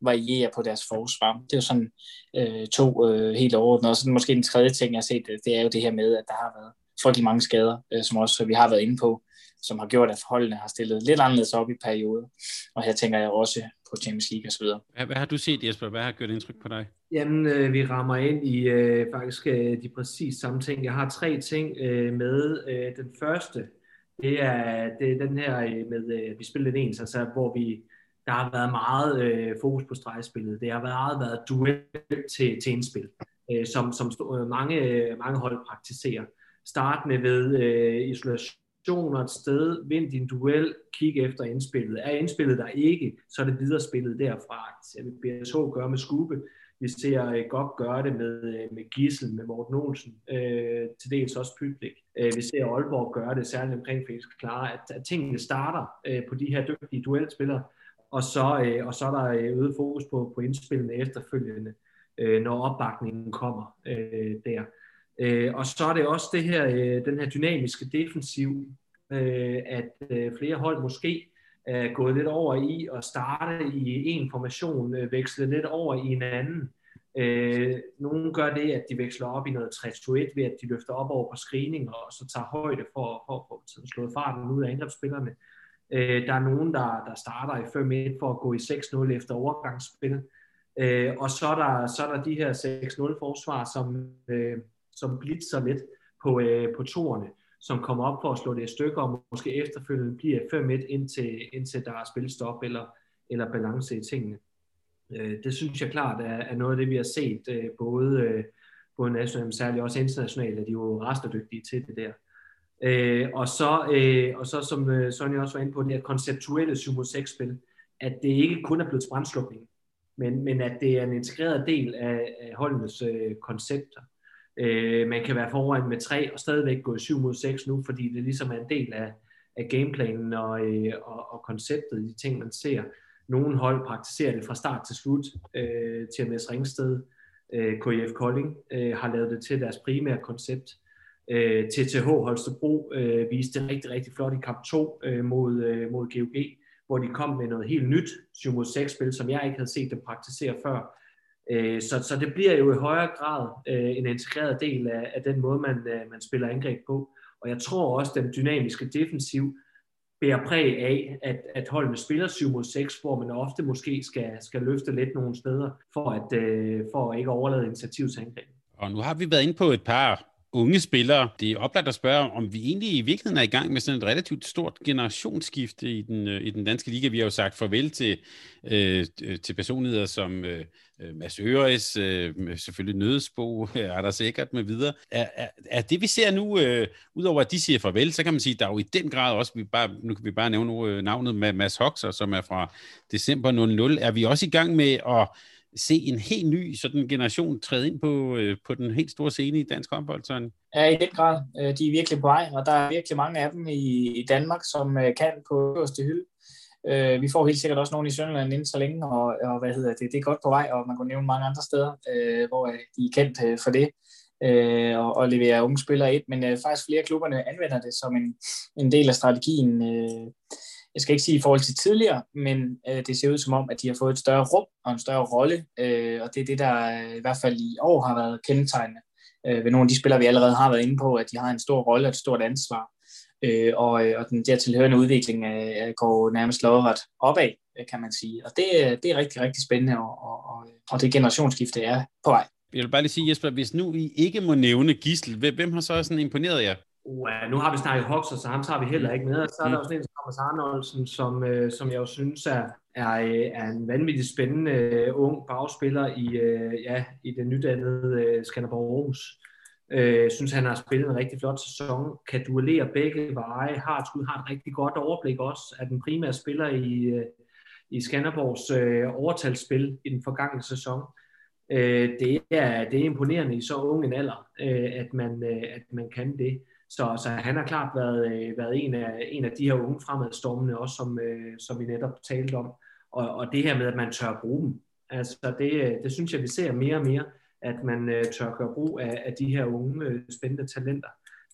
variere på deres forsvar. Det er jo sådan øh, to øh, helt overordnede. Og så måske den tredje ting, jeg har set, øh, det er jo det her med, at der har været frygtelig mange skader, øh, som også vi har været inde på som har gjort, at holdene har stillet lidt anderledes op i perioder. Og her tænker jeg også på Champions League osv. Hvad, hvad har du set, Jesper? Hvad har gjort indtryk på dig? Jamen, øh, vi rammer ind i øh, faktisk øh, de præcis samme ting. Jeg har tre ting øh, med. Øh, den første, det er, det er den her øh, med, øh, vi spiller lidt ens, altså hvor vi, der har været meget øh, fokus på stregspillet. Det har været, været duel til, til indspil, øh, som, som st- mange, mange hold praktiserer. startende ved øh, isolation og et sted, vind din duel, kig efter indspillet. Er indspillet der ikke, så er det videre spillet derfra. Så vi BSH gøre med Skube, vi ser øh, godt gøre det med, øh, med Gissel, med Morten Olsen, øh, til dels også Pytlik. Øh, vi ser Aalborg gøre det, særligt omkring Felix Klare, at, at tingene starter øh, på de her dygtige duelspillere, og så, øh, og så er der øh, øget fokus på, på indspillene efterfølgende, øh, når opbakningen kommer øh, der. Øh, og så er det også det her, øh, den her dynamiske defensiv, øh, at øh, flere hold måske er gået lidt over i at starte i en formation, øh, veksle lidt over i en anden. Øh, nogle gør det, at de veksler op i noget 3-2-1 ved, at de løfter op over på screening og så tager højde for, for, for at slå farten ud af angrebsspillerne. Øh, der er nogen, der, der starter i 5-1 for at gå i 6-0 efter overgangsspil. Øh, og så er, der, så er der de her 6-0 forsvar, som, øh, som blitzer lidt på, øh, på toerne som kommer op for at slå det i stykker, og måske efterfølgende bliver 5-1, indtil, indtil der er spilstop eller, eller balance i tingene. Øh, det synes jeg klart er, er noget af det, vi har set, øh, både, øh, både nationalt, men særligt også internationalt, at de er jo resterdygtige til det der. Øh, og, så, øh, og så som øh, Sonja også var inde på, det her konceptuelle 7-6-spil, at det ikke kun er blevet brændslukning, men, men at det er en integreret del af, af holdenes øh, koncepter. Øh, man kan være foran med tre og stadigvæk gå 7 mod 6 nu, fordi det ligesom er en del af, af gameplanen og, øh, og, og konceptet, de ting, man ser. Nogle hold praktiserer det fra start til slut. Øh, TMS Ringsted, øh, KIF Kolding øh, har lavet det til deres primære koncept. Øh, TTH Holstebro øh, viste det rigtig, rigtig flot i kamp 2 øh, mod, øh, mod GOG, hvor de kom med noget helt nyt 7 mod 6 spil, som jeg ikke havde set dem praktisere før Øh, så, så det bliver jo i højere grad øh, en integreret del af, af den måde, man, øh, man spiller angreb på. Og jeg tror også, at den dynamiske defensiv bærer præg af, at, at holdene spiller 7 mod 6, hvor man ofte måske skal, skal løfte lidt nogle steder, for at, for at ikke overlade initiativ til angreb. Og nu har vi været inde på et par unge spillere. Det er oplagt at spørge, om vi egentlig i virkeligheden er i gang med sådan et relativt stort generationsskifte i den, øh, i den danske liga. Vi har jo sagt farvel til, øh, til personligheder som øh, øh Mads Øres, øh, selvfølgelig Nødesbo, er Eckert sikkert med videre. Er, er, er det, vi ser nu, øh, udover at de siger farvel, så kan man sige, at der er jo i den grad også, vi bare, nu kan vi bare nævne øh, navnet med Mads Hoxer, som er fra december 00. Er vi også i gang med at se en helt ny sådan generation træde ind på, øh, på den helt store scene i dansk håndbold, Sådan? Ja, i den grad. Øh, de er virkelig på vej, og der er virkelig mange af dem i, i Danmark, som øh, kan på øverste hylde. Øh, vi får helt sikkert også nogle i Sønderland inden så længe, og, og hvad hedder det, det er godt på vej, og man kunne nævne mange andre steder, øh, hvor øh, de er kendt øh, for det, øh, og, og leverer unge spillere ind, men øh, faktisk flere klubberne anvender det som en, en del af strategien. Øh, jeg skal ikke sige i forhold til tidligere, men øh, det ser ud som om, at de har fået et større rum og en større rolle, øh, og det er det, der øh, i hvert fald i år har været kendetegnende øh, ved nogle af de spillere, vi allerede har været inde på, at de har en stor rolle og et stort ansvar, øh, og, øh, og den der tilhørende udvikling øh, øh går nærmest lodret opad, kan man sige. Og det, det er rigtig, rigtig spændende, og, og, og, og det generationsskifte er på vej. Jeg vil bare lige sige, Jesper, hvis nu I ikke må nævne Gissel, hvem har så sådan imponeret jer? Uh, nu har vi snakket Hoxer, så ham tager vi heller ikke med. Og så er der mm. også en som Thomas Arnoldsen, som, øh, som jeg jo synes er, er, øh, er en vanvittig spændende uh, ung bagspiller i, uh, ja, i det nydannede uh, Skanderborg Aarhus. Uh, synes, han har spillet en rigtig flot sæson, kan duellere begge veje, har et skud, har et rigtig godt overblik også, er den primære spiller i, uh, i Skanderborgs uh, overtalsspil i den forgangne sæson. Uh, det, er, det er imponerende i så ung en alder, uh, at, man, uh, at man kan det. Så, så han har klart været, øh, været en, af, en af de her unge fremadstormende, også som, øh, som vi netop talte om. Og, og det her med, at man tør bruge dem. Altså det, det synes jeg, vi ser mere og mere, at man øh, tør gøre brug af, af de her unge øh, spændende talenter.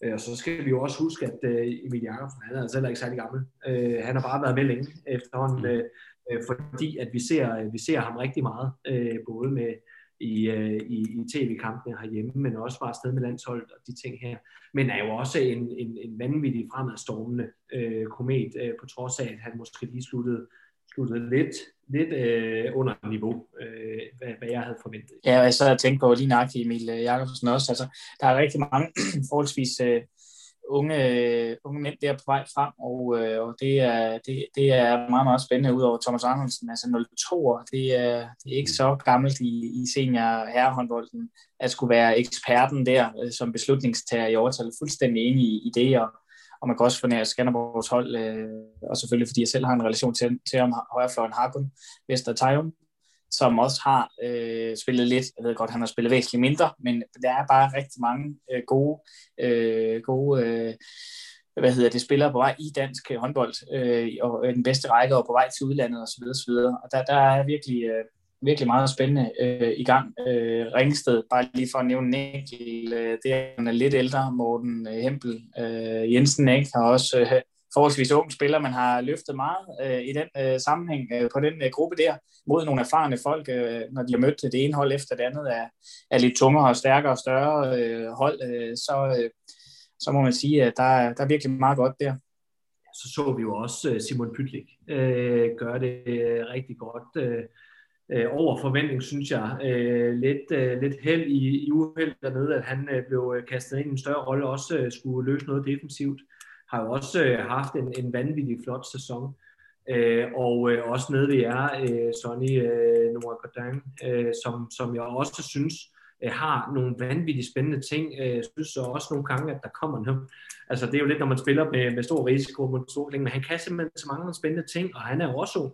Øh, og så skal vi jo også huske, at øh, Emil Jakobsen, han er altså heller ikke særlig gammel. Øh, han har bare været med længe efterhånden, øh, øh, fordi at vi ser, vi ser ham rigtig meget, øh, både med, i, øh, i, i tv-kampene herhjemme, men også var afsted med landsholdet og de ting her. Men er jo også en, en, en vanvittig fremadstormende øh, komet, øh, på trods af, at han måske lige sluttede, sluttede lidt, lidt øh, under niveau, øh, hvad, hvad jeg havde forventet. Ja, og jeg så har tænkt på lige nøjagtigt Emil Jakobsen også. Altså, der er rigtig mange forholdsvis øh, unge, unge mænd der på vej frem, og, øh, og det, er, det, det er meget, meget spændende ud over Thomas Andersen. Altså 02 år, det er, det er ikke så gammelt i, i senior herrehåndbolden at skulle være eksperten der øh, som beslutningstager i overtal. Fuldstændig enig i, i det, og, og man kan også fornære Skanderborgs hold, øh, og selvfølgelig fordi jeg selv har en relation til, til ham, højrefløjen Hakun, Vester Tejum, som også har øh, spillet lidt. Jeg ved godt, han har spillet væsentligt mindre, men der er bare rigtig mange øh, gode, øh, gode øh, hvad hedder det, spillere på vej i dansk øh, håndbold, øh, og øh, den bedste række og på vej til udlandet osv. osv. Og der, der er virkelig, øh, virkelig meget spændende øh, i gang. Øh, Ringsted, bare lige for at nævne en enkelt, øh, det er, han er lidt ældre, Morten øh, Hempel øh, Jensen, ikke? har også øh, forholdsvis ung spiller, man har løftet meget øh, i den øh, sammenhæng øh, på den øh, gruppe der, mod nogle erfarne folk, øh, når de har mødt det ene hold efter det andet, er, er lidt tungere og stærkere og større øh, hold, øh, så, øh, så må man sige, at der, der er virkelig meget godt der. Så så vi jo også øh, Simon Pytlik øh, gøre det øh, rigtig godt. Øh, øh, over forventning, synes jeg. Øh, lidt, øh, lidt held i, i uheld dernede, at han øh, blev kastet ind i en større rolle, også øh, skulle løse noget defensivt har jo også øh, haft en, en vanvittig flot sæson. Øh, og øh, også nede ved jer, øh, Sonny øh, Godin, øh, som, som jeg også synes øh, har nogle vanvittigt spændende ting. Øh, jeg synes også nogle gange, at der kommer noget. Altså det er jo lidt, når man spiller med, med stor risiko mod stor men han kan simpelthen så mange spændende ting, og han er jo også ung.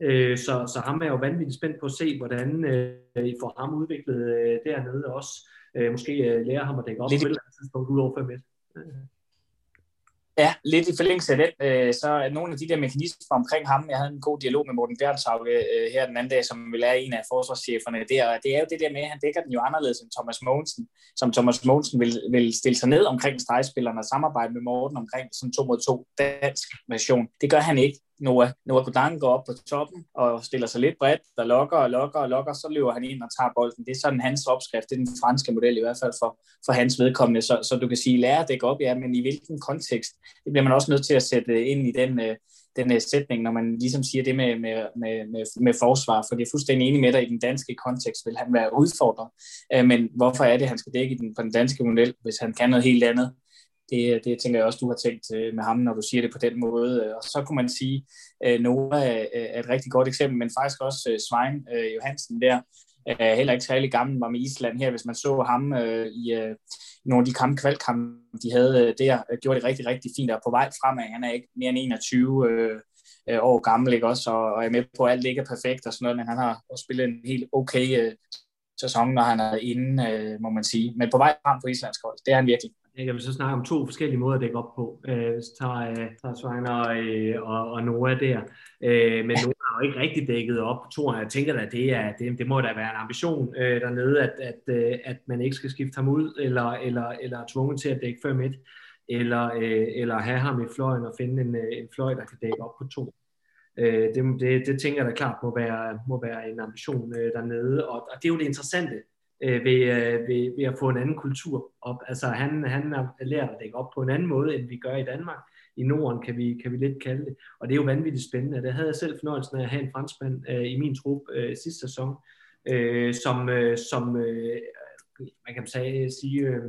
Øh, så, så ham er jo vanvittigt spændt på at se, hvordan øh, I får ham udviklet øh, dernede også. Øh, måske øh, lære ham at dække op på et eller andet tidspunkt ud over 5 Ja, lidt i forlængelse af den, øh, så er nogle af de der mekanismer omkring ham, jeg havde en god dialog med Morten Bjørnshauge øh, her den anden dag, som vil er en af forsvarscheferne der, og det er jo det der med, at han dækker den jo anderledes end Thomas Mogensen, som Thomas Mogensen vil, vil stille sig ned omkring stregspillerne og samarbejde med Morten omkring sådan to mod to dansk version. Det gør han ikke. Noah, Noah Godang går op på toppen og stiller sig lidt bredt, der lokker og lokker og lokker, så løber han ind og tager bolden. Det er sådan hans opskrift, det er den franske model i hvert fald for, for hans vedkommende. Så, så du kan sige, lære at dække op, ja, men i hvilken kontekst? Det bliver man også nødt til at sætte ind i den, øh, den øh, sætning, når man ligesom siger det med, med, med, med, med forsvar, for det er fuldstændig enig med dig, i den danske kontekst vil han være udfordret. Øh, men hvorfor er det, han skal dække den på den danske model, hvis han kan noget helt andet? Det, det tænker jeg også, du har tænkt øh, med ham, når du siger det på den måde. Øh, og så kunne man sige, øh, at Nora er et rigtig godt eksempel, men faktisk også Svein Johansen der, er heller ikke særlig gammel, var med Island her. Hvis man så ham i nogle af de kampe, kvalkampe, de havde der, gjorde det rigtig, rigtig fint og på vej fremad. Han er ikke mere end 21 øh, år gammel, ikke også, og, og er med på, at alt ikke er perfekt og sådan noget, men han har også spillet en helt okay øh, sæson, når han er inde, øh, må man sige. Men på vej frem på Islands hold, det er han virkelig. Jeg vil så snakke om to forskellige måder at dække op på. Øh, så tager, øh, tager Svein og, øh, og, og Noah der. Øh, men Noah har jo ikke rigtig dækket op på toren. Jeg tænker at det, er, det, det må da være en ambition øh, dernede, at, at, øh, at man ikke skal skifte ham ud, eller, eller, eller er tvunget til at dække 5-1, eller, øh, eller have ham i fløjen og finde en, øh, en fløj, der kan dække op på to. Øh, det, det, det tænker jeg da klart må være, må være en ambition øh, dernede, og, og det er jo det interessante øh, ved, øh, ved, ved at få en anden kultur op. Altså han, han har lært at dække op på en anden måde, end vi gør i Danmark. I Norden kan vi, kan vi lidt kalde det. Og det er jo vanvittigt spændende. Der havde jeg selv fornøjelsen af at have en franskmand øh, i min trup øh, sidste sæson, øh, som, øh, som øh, man kan sige, sige øh,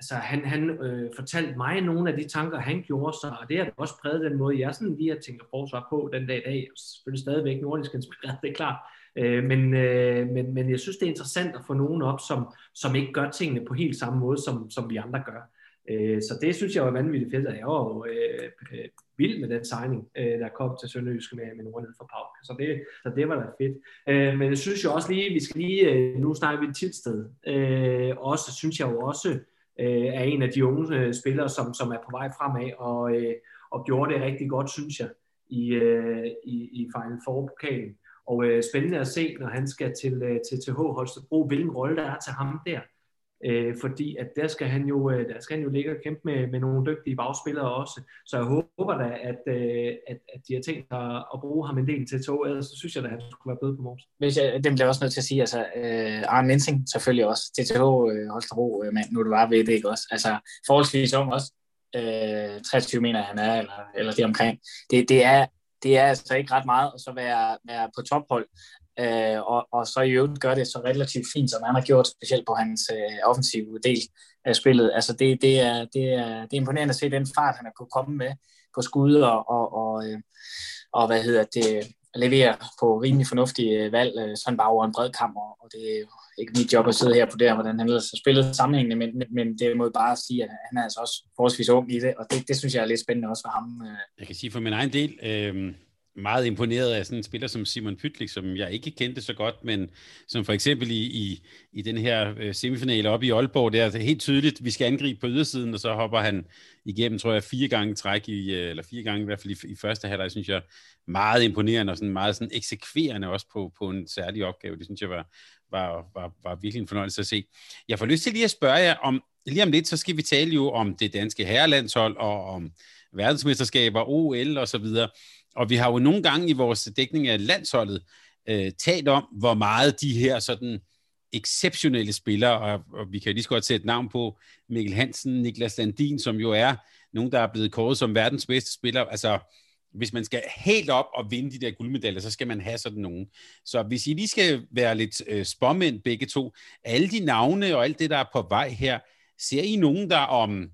altså han, han øh, fortalte mig nogle af de tanker, han gjorde sig, og det har også præget den måde, jeg sådan lige har tænkt forsvar på den dag i dag. Selvfølgelig stadigvæk nordisk inspireret, det er klart. Øh, men, øh, men, men jeg synes, det er interessant at få nogen op, som, som ikke gør tingene på helt samme måde, som, som vi andre gør. Øh, så det synes jeg var vanvittigt fedt, og jeg var jo øh, øh, vild med den signing, øh, der kom til Sønderjyske med, med Nordned for Pauk. Så det, så det var da fedt. Øh, men jeg synes jo også lige, vi skal lige, øh, nu snakker vi Tilsted, øh, også synes jeg jo også, øh, er en af de unge øh, spillere, som, som er på vej fremad, og, øh, og gjorde det rigtig godt, synes jeg, i, øh, i, i Final Four-pokalen. Og øh, spændende at se, når han skal til, øh, til TH Holstebro, hvilken rolle der er til ham der. Øh, fordi at der skal han jo, øh, der skal han jo ligge og kæmpe med, med nogle dygtige bagspillere også. Så jeg håber da, at, øh, at, at de har tænkt at, at bruge ham en del til tog, ellers så synes jeg da, at han skulle være bedre på Mors. Hvis jeg, det bliver også nødt til at sige, altså øh, Arne Mensing selvfølgelig også, TTH øh, Holstebro, øh, men nu det var ved det ikke også. Altså forholdsvis ung også, øh, 23 mener han er, eller, eller det omkring. Det, det, er, det er altså ikke ret meget at så være, være på tophold øh, og, og så i øvrigt gør det så relativt fint, som han har gjort, specielt på hans øh, offensive del af spillet. Altså det, det, er, det, er, det er imponerende at se den fart, han har kunne komme med på skud og, og, og, øh, og hvad hedder det, leverer på rimelig fornuftige øh, valg, øh, sådan bare over en bred kamp, og det er ikke mit job at sidde her på det, hvordan han ellers har spillet sammenhængende, men, men det må bare sige, at han er altså også forholdsvis ung i det, og det, det synes jeg er lidt spændende også for ham. Øh. Jeg kan sige for min egen del, øh, meget imponeret af sådan en spiller som Simon Pytlik, som jeg ikke kendte så godt, men som for eksempel i, i, i den her øh, semifinale oppe i Aalborg, der er helt tydeligt, at vi skal angribe på ydersiden, og så hopper han igennem, tror jeg, fire gange træk, i, øh, eller fire gange i hvert fald i, i første halvleg, synes jeg, meget imponerende og sådan meget sådan eksekverende også på, på en særlig opgave. Det synes jeg var, var, var, var virkelig en fornøjelse at se. Jeg får lyst til lige at spørge jer om, lige om lidt, så skal vi tale jo om det danske herrelandshold og om verdensmesterskaber, OL og så videre. Og vi har jo nogle gange i vores dækning af landsholdet øh, talt om, hvor meget de her sådan exceptionelle spillere, og, og vi kan lige så godt sætte navn på Mikkel Hansen, Niklas Landin, som jo er nogen, der er blevet kåret som verdens bedste spiller. Altså, hvis man skal helt op og vinde de der guldmedaljer, så skal man have sådan nogen. Så hvis I lige skal være lidt øh, spåmænd begge to, alle de navne og alt det, der er på vej her, ser I nogen, der om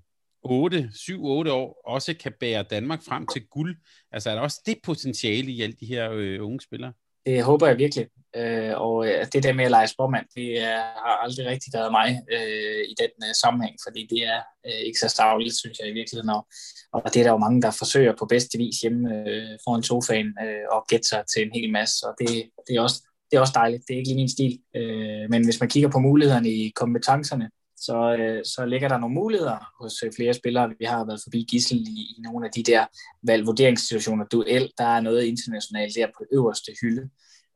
8, 7, 8 år også kan bære Danmark frem til guld? Altså er der også det potentiale i alle de her øh, unge spillere? Det håber jeg virkelig. Øh, og øh, det der med at lege spormand, det er, har aldrig rigtig været mig øh, i den øh, sammenhæng, fordi det er øh, ikke så stavligt, synes jeg i virkeligheden. Og, og det er der jo mange, der forsøger på bedste vis hjemme øh, foran sofaen øh, og gætte sig til en hel masse, og det, det, er også, det er også dejligt. Det er ikke lige min stil. Øh, men hvis man kigger på mulighederne i kompetencerne, så, øh, så ligger der nogle muligheder hos øh, flere spillere. Vi har været forbi Gissel i, i nogle af de der valgvurderingssituationer. Duel, der er noget internationalt der på øverste hylde.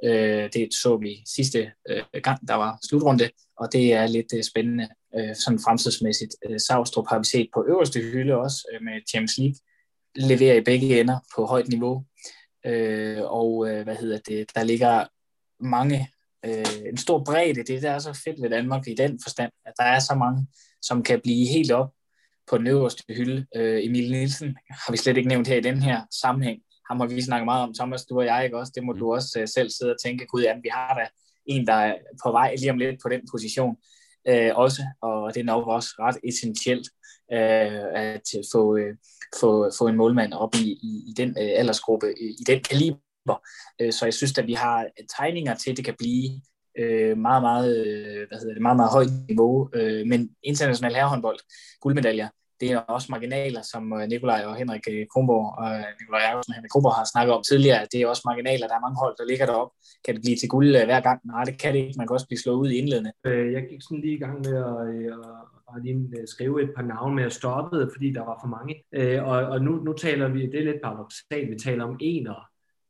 Øh, det så vi sidste øh, gang, der var slutrunde, og det er lidt øh, spændende øh, sådan fremtidsmæssigt. Øh, Savstrup har vi set på øverste hylde også øh, med Champions League, leverer i begge ender på højt niveau. Øh, og øh, hvad hedder det, der ligger mange øh, en stor bredde. Det der er så fedt ved Danmark i den forstand, at der er så mange, som kan blive helt op på den øverste hylde. Øh, Emil Nielsen har vi slet ikke nævnt her i den her sammenhæng. Ham har vi snakket meget om, Thomas, du og jeg, ikke også? Det må mm. du også uh, selv sidde og tænke, gud, jamen, vi har da en, der er på vej lige om lidt på den position øh, også, og det er nok også ret essentielt øh, at få, øh, få, få en målmand op i, i, i den øh, aldersgruppe, i, i den kaliber, Øh, Øh, så jeg synes, at vi har øh, tegninger til, at det kan blive øh, meget, meget, øh, hvad hedder det, meget, meget højt niveau. men international herrehåndbold, guldmedaljer, det er også marginaler, som Nikolaj og Henrik Kronborg og Nikolaj Jacobsen og Henrik Kronborg har snakket om tidligere. Det er også marginaler. Der er mange hold, der ligger deroppe. Kan det blive til guld hver gang? Nej, det kan det ikke. Man kan også blive slået ud i indledende. Jeg gik sådan lige i gang med at, at, lige skrive et par navne, med jeg stoppede, fordi der var for mange. Og, og nu, nu taler vi, det er lidt paradoxalt, vi taler om enere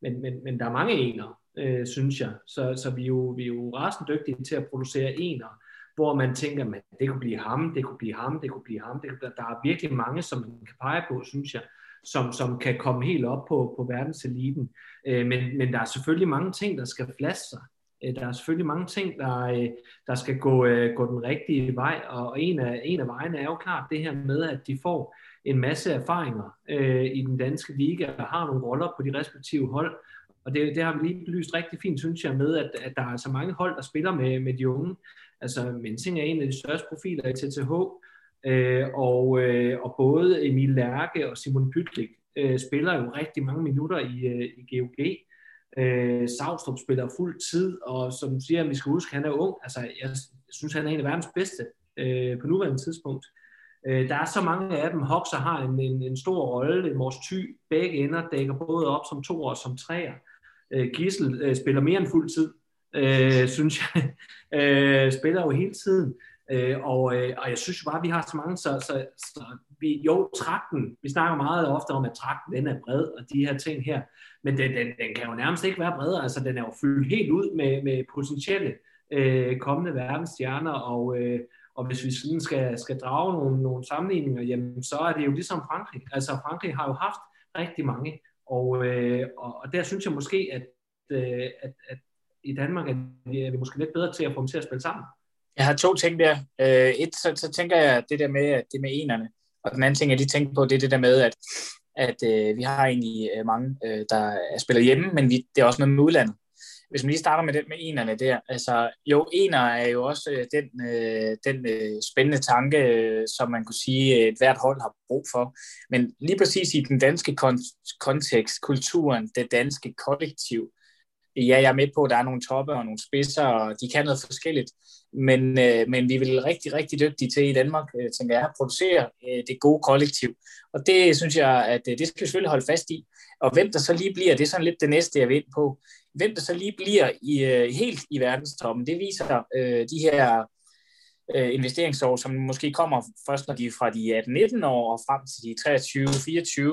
men, men, men der er mange ener, øh, synes jeg. Så, så vi, er jo, vi er jo rasende dygtige til at producere ener, hvor man tænker, at det kunne blive ham, det kunne blive ham, det kunne blive ham. Det, kunne, der er virkelig mange, som man kan pege på, synes jeg, som, som kan komme helt op på, på verdenseliten. Øh, men, men der er selvfølgelig mange ting, der skal flaske sig. Øh, der er selvfølgelig mange ting, der, øh, der skal gå, øh, gå den rigtige vej, og en af, en af vejene er jo klart det her med, at de får en masse erfaringer øh, i den danske liga og har nogle roller på de respektive hold. Og det, det har vi lige belyst rigtig fint, synes jeg, med, at, at der er så mange hold, der spiller med, med de unge. Altså, Mensing er en af de største profiler i TTH, øh, og, øh, og både Emil Lærke og Simon Pytlik øh, spiller jo rigtig mange minutter i, øh, i GOG. Øh, Savstrup spiller fuld tid, og som du siger, vi skal huske, han er ung. Altså, jeg synes, han er en af verdens bedste øh, på nuværende tidspunkt. Øh, Øh, der er så mange af dem. Hoxer har en, en, en stor rolle. Mors Ty, begge ender dækker både op som to og som treer. Øh, Gissel øh, spiller mere end fuld tid, øh, synes jeg. øh, spiller jo hele tiden. Øh, og, øh, og jeg synes jo bare, at vi har så mange, så, så, så vi, jo, trakten, vi snakker meget ofte om, at trakten den er bred, og de her ting her, men den, den, den kan jo nærmest ikke være bredere, altså den er jo fyldt helt ud med, med potentielle øh, kommende verdensstjerner, og, øh, og hvis vi sådan skal, skal drage nogle, nogle sammenligninger, jamen, så er det jo ligesom Frankrig. Altså Frankrig har jo haft rigtig mange, og, øh, og, og der synes jeg måske, at, øh, at, at i Danmark er vi, er vi måske lidt bedre til at få dem til at spille sammen. Jeg har to ting der. Øh, et, så, så tænker jeg det der med, det med enerne, og den anden ting, jeg lige tænker på, det er det der med, at, at øh, vi har egentlig øh, mange, øh, der spiller hjemme, men vi, det er også noget med udlandet hvis man lige starter med den med enerne der, altså jo, ener er jo også øh, den, øh, den øh, spændende tanke, øh, som man kunne sige, øh, et hvert hold har brug for. Men lige præcis i den danske kon- kontekst, kulturen, det danske kollektiv, ja, jeg er med på, at der er nogle toppe og nogle spidser, og de kan noget forskelligt. Men, øh, men vi vil rigtig, rigtig dygtige til i Danmark, øh, tænker jeg, at producere øh, det gode kollektiv. Og det synes jeg, at øh, det skal vi selvfølgelig holde fast i. Og hvem der så lige bliver, det er sådan lidt det næste, jeg vil på. Hvem der så lige bliver i, øh, helt i verdenstoppen, det viser øh, de her øh, investeringsår, som måske kommer først, når de er fra de 18-19 år og frem til de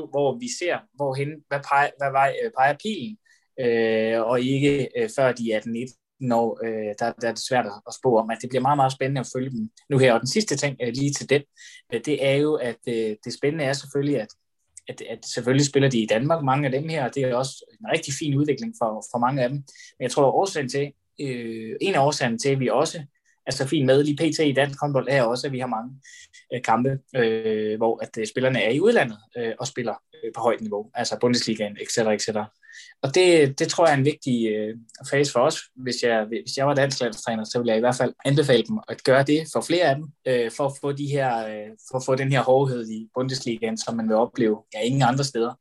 23-24, hvor vi ser, hvorhen, hvad, peger, hvad vej øh, peger pilen øh, og ikke øh, før de er 18-19 når øh, der, der er det svært at spå om, at det bliver meget, meget spændende at følge dem nu her. Og den sidste ting øh, lige til den, øh, det er jo, at øh, det spændende er selvfølgelig, at, at, at selvfølgelig spiller de i Danmark, mange af dem her, og det er også en rigtig fin udvikling for, for mange af dem. Men jeg tror, at årsagen til, øh, en af årsagerne til, at vi også er så fint med lige pt. i dansk håndbold, er også, at vi har mange øh, kampe, øh, hvor at øh, spillerne er i udlandet øh, og spiller øh, på højt niveau, altså Bundesligaen, etc. etc. Og det, det tror jeg er en vigtig øh, fase for os. Hvis jeg, hvis jeg var dansk landstræner, så ville jeg i hvert fald anbefale dem at gøre det for flere af dem, øh, for, at få de her, øh, for at få den her hårdhed i Bundesligaen, som man vil opleve ja, ingen andre steder,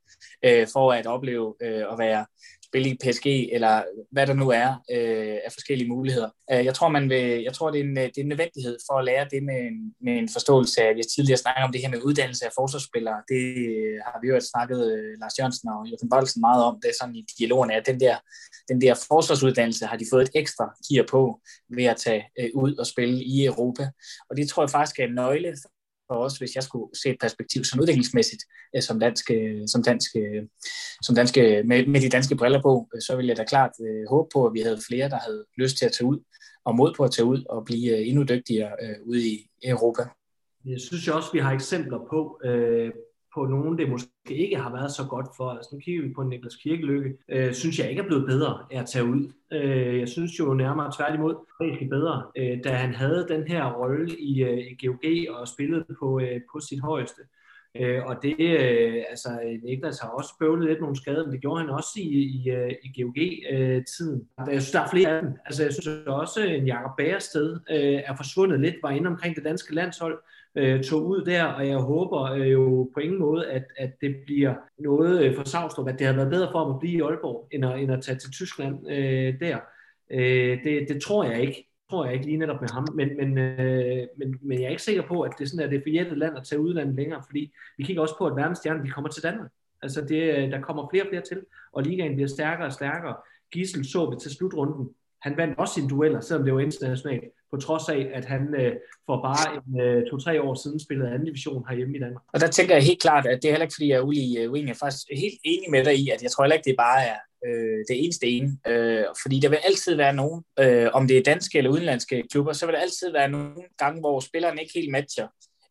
øh, for at opleve øh, at være spille i PSG, eller hvad der nu er øh, af forskellige muligheder. Øh, jeg tror, man vil, jeg tror det, er en, øh, det er en nødvendighed for at lære det med en, med en forståelse af, vi har tidligere snakket om det her med uddannelse af forsvarsspillere. Det øh, har vi jo snakket Lars Jørgensen og Jørgen Bolsen meget om. Det er sådan i dialogen, at den der, den der forsvarsuddannelse har de fået et ekstra gear på ved at tage øh, ud og spille i Europa. Og det tror jeg faktisk er en nøgle for os, hvis jeg skulle se et perspektiv sådan udviklingsmæssigt, øh, som danske, øh, som danske, øh, som danske øh, med, med de danske briller på, øh, så ville jeg da klart øh, håbe på, at vi havde flere, der havde lyst til at tage ud, og mod på at tage ud og blive endnu dygtigere øh, ude i Europa. Jeg synes jo også, vi har eksempler på, øh, på nogen, det måske ikke har været så godt for. Altså nu kigger vi på Niklas Kirkelykke, øh, synes jeg ikke er blevet bedre af at tage ud. Øh, jeg synes jo nærmere tværtimod, rigtig bedre, øh, da han havde den her rolle i, øh, i GOG og spillede på, øh, på sit højeste. Øh, og det, øh, altså Niklas har også bøvlet lidt nogle skader, men det gjorde han også i, i, øh, i GOG-tiden. Øh, jeg synes, der er flere af dem. Altså jeg synes også, øh, en Jakob Bærested øh, er forsvundet lidt, var inde omkring det danske landshold, øh, tog ud der, og jeg håber øh, jo på ingen måde, at, at det bliver noget øh, for Savstrup, at det har været bedre for ham at blive i Aalborg, end at, end at tage til Tyskland øh, der. Øh, det, det tror jeg ikke tror jeg ikke lige netop med ham, men, men, øh, men, men jeg er ikke sikker på, at det sådan, at det er land at tage udlandet længere, fordi vi kigger også på, at verdensstjernen de kommer til Danmark. Altså det, øh, der kommer flere og flere til, og ligaen bliver stærkere og stærkere. Gissel så vi til slutrunden. Han vandt også sine dueller, selvom det var internationalt på trods af, at han øh, for bare en, øh, to-tre år siden spillede anden division herhjemme i Danmark. Og der tænker jeg helt klart, at det er heller ikke, fordi jeg er ulig, øh, uenig. Jeg er faktisk helt enig med dig i, at jeg tror heller ikke, det bare er øh, det eneste ene. Øh, fordi der vil altid være nogen, øh, om det er danske eller udenlandske klubber, så vil der altid være nogle gange, hvor spilleren ikke helt matcher,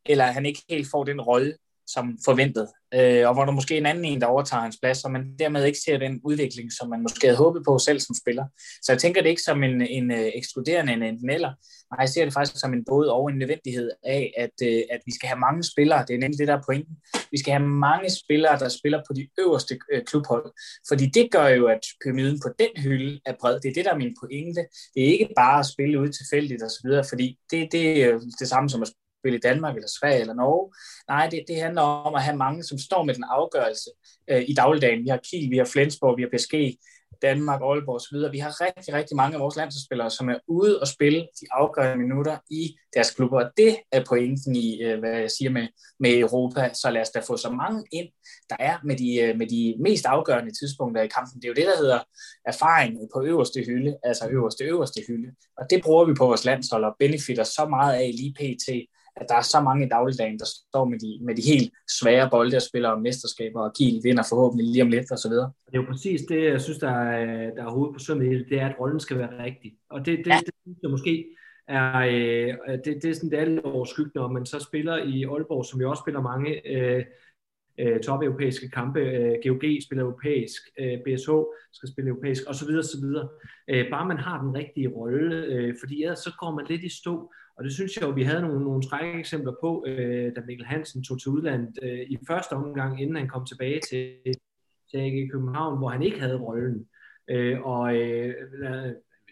eller han ikke helt får den rolle, som forventet, øh, og hvor der måske er en anden en, der overtager hans plads, og man dermed ikke ser den udvikling, som man måske havde håbet på selv som spiller. Så jeg tænker det ikke som en, en uh, ekskluderende en enten eller, nej, jeg ser det faktisk som en både og en nødvendighed af, at, øh, at vi skal have mange spillere, det er nemlig det, der er pointen, vi skal have mange spillere, der spiller på de øverste øh, klubhold, fordi det gør jo, at pyramiden på den hylde er bred. Det er det, der er min pointe. Det er ikke bare at spille ud tilfældigt osv., fordi det, det er det samme som at spille i Danmark eller Sverige eller Norge. Nej, det, det handler om at have mange, som står med den afgørelse øh, i dagligdagen. Vi har Kiel, vi har Flensborg, vi har PSG, Danmark, Aalborg osv. Vi har rigtig, rigtig mange af vores landsholdsspillere, som er ude og spille de afgørende minutter i deres klubber. Og det er pointen i, øh, hvad jeg siger med, med Europa. Så lad os da få så mange ind, der er med de, øh, med de mest afgørende tidspunkter i kampen. Det er jo det, der hedder erfaring på øverste hylde, altså øverste, øverste hylde. Og det bruger vi på vores landshold og benefitter så meget af lige pt at der er så mange i dagligdagen, der står med de, med de helt svære bolde og spiller om mesterskaber, og Kiel vinder forhåbentlig lige om lidt og så videre. Det er jo præcis det, jeg synes, der er, der er hovedet på sømmet i det, det er, at rollen skal være rigtig. Og det, det, ja. det synes jeg måske er, øh, det, det er sådan, det lidt overskyggende, når man så spiller i Aalborg, som jo også spiller mange øh, øh, top-europæiske kampe. Øh, GOG spiller europæisk, øh, BSH skal spille europæisk, osv. osv. Øh, bare man har den rigtige rolle, øh, fordi ellers så går man lidt i stå, og det synes jeg jo, vi havde nogle, nogle skrække eksempler på, øh, da Mikkel Hansen tog til udlandet øh, i første omgang, inden han kom tilbage til, til AG København, hvor han ikke havde rollen. Øh, og øh,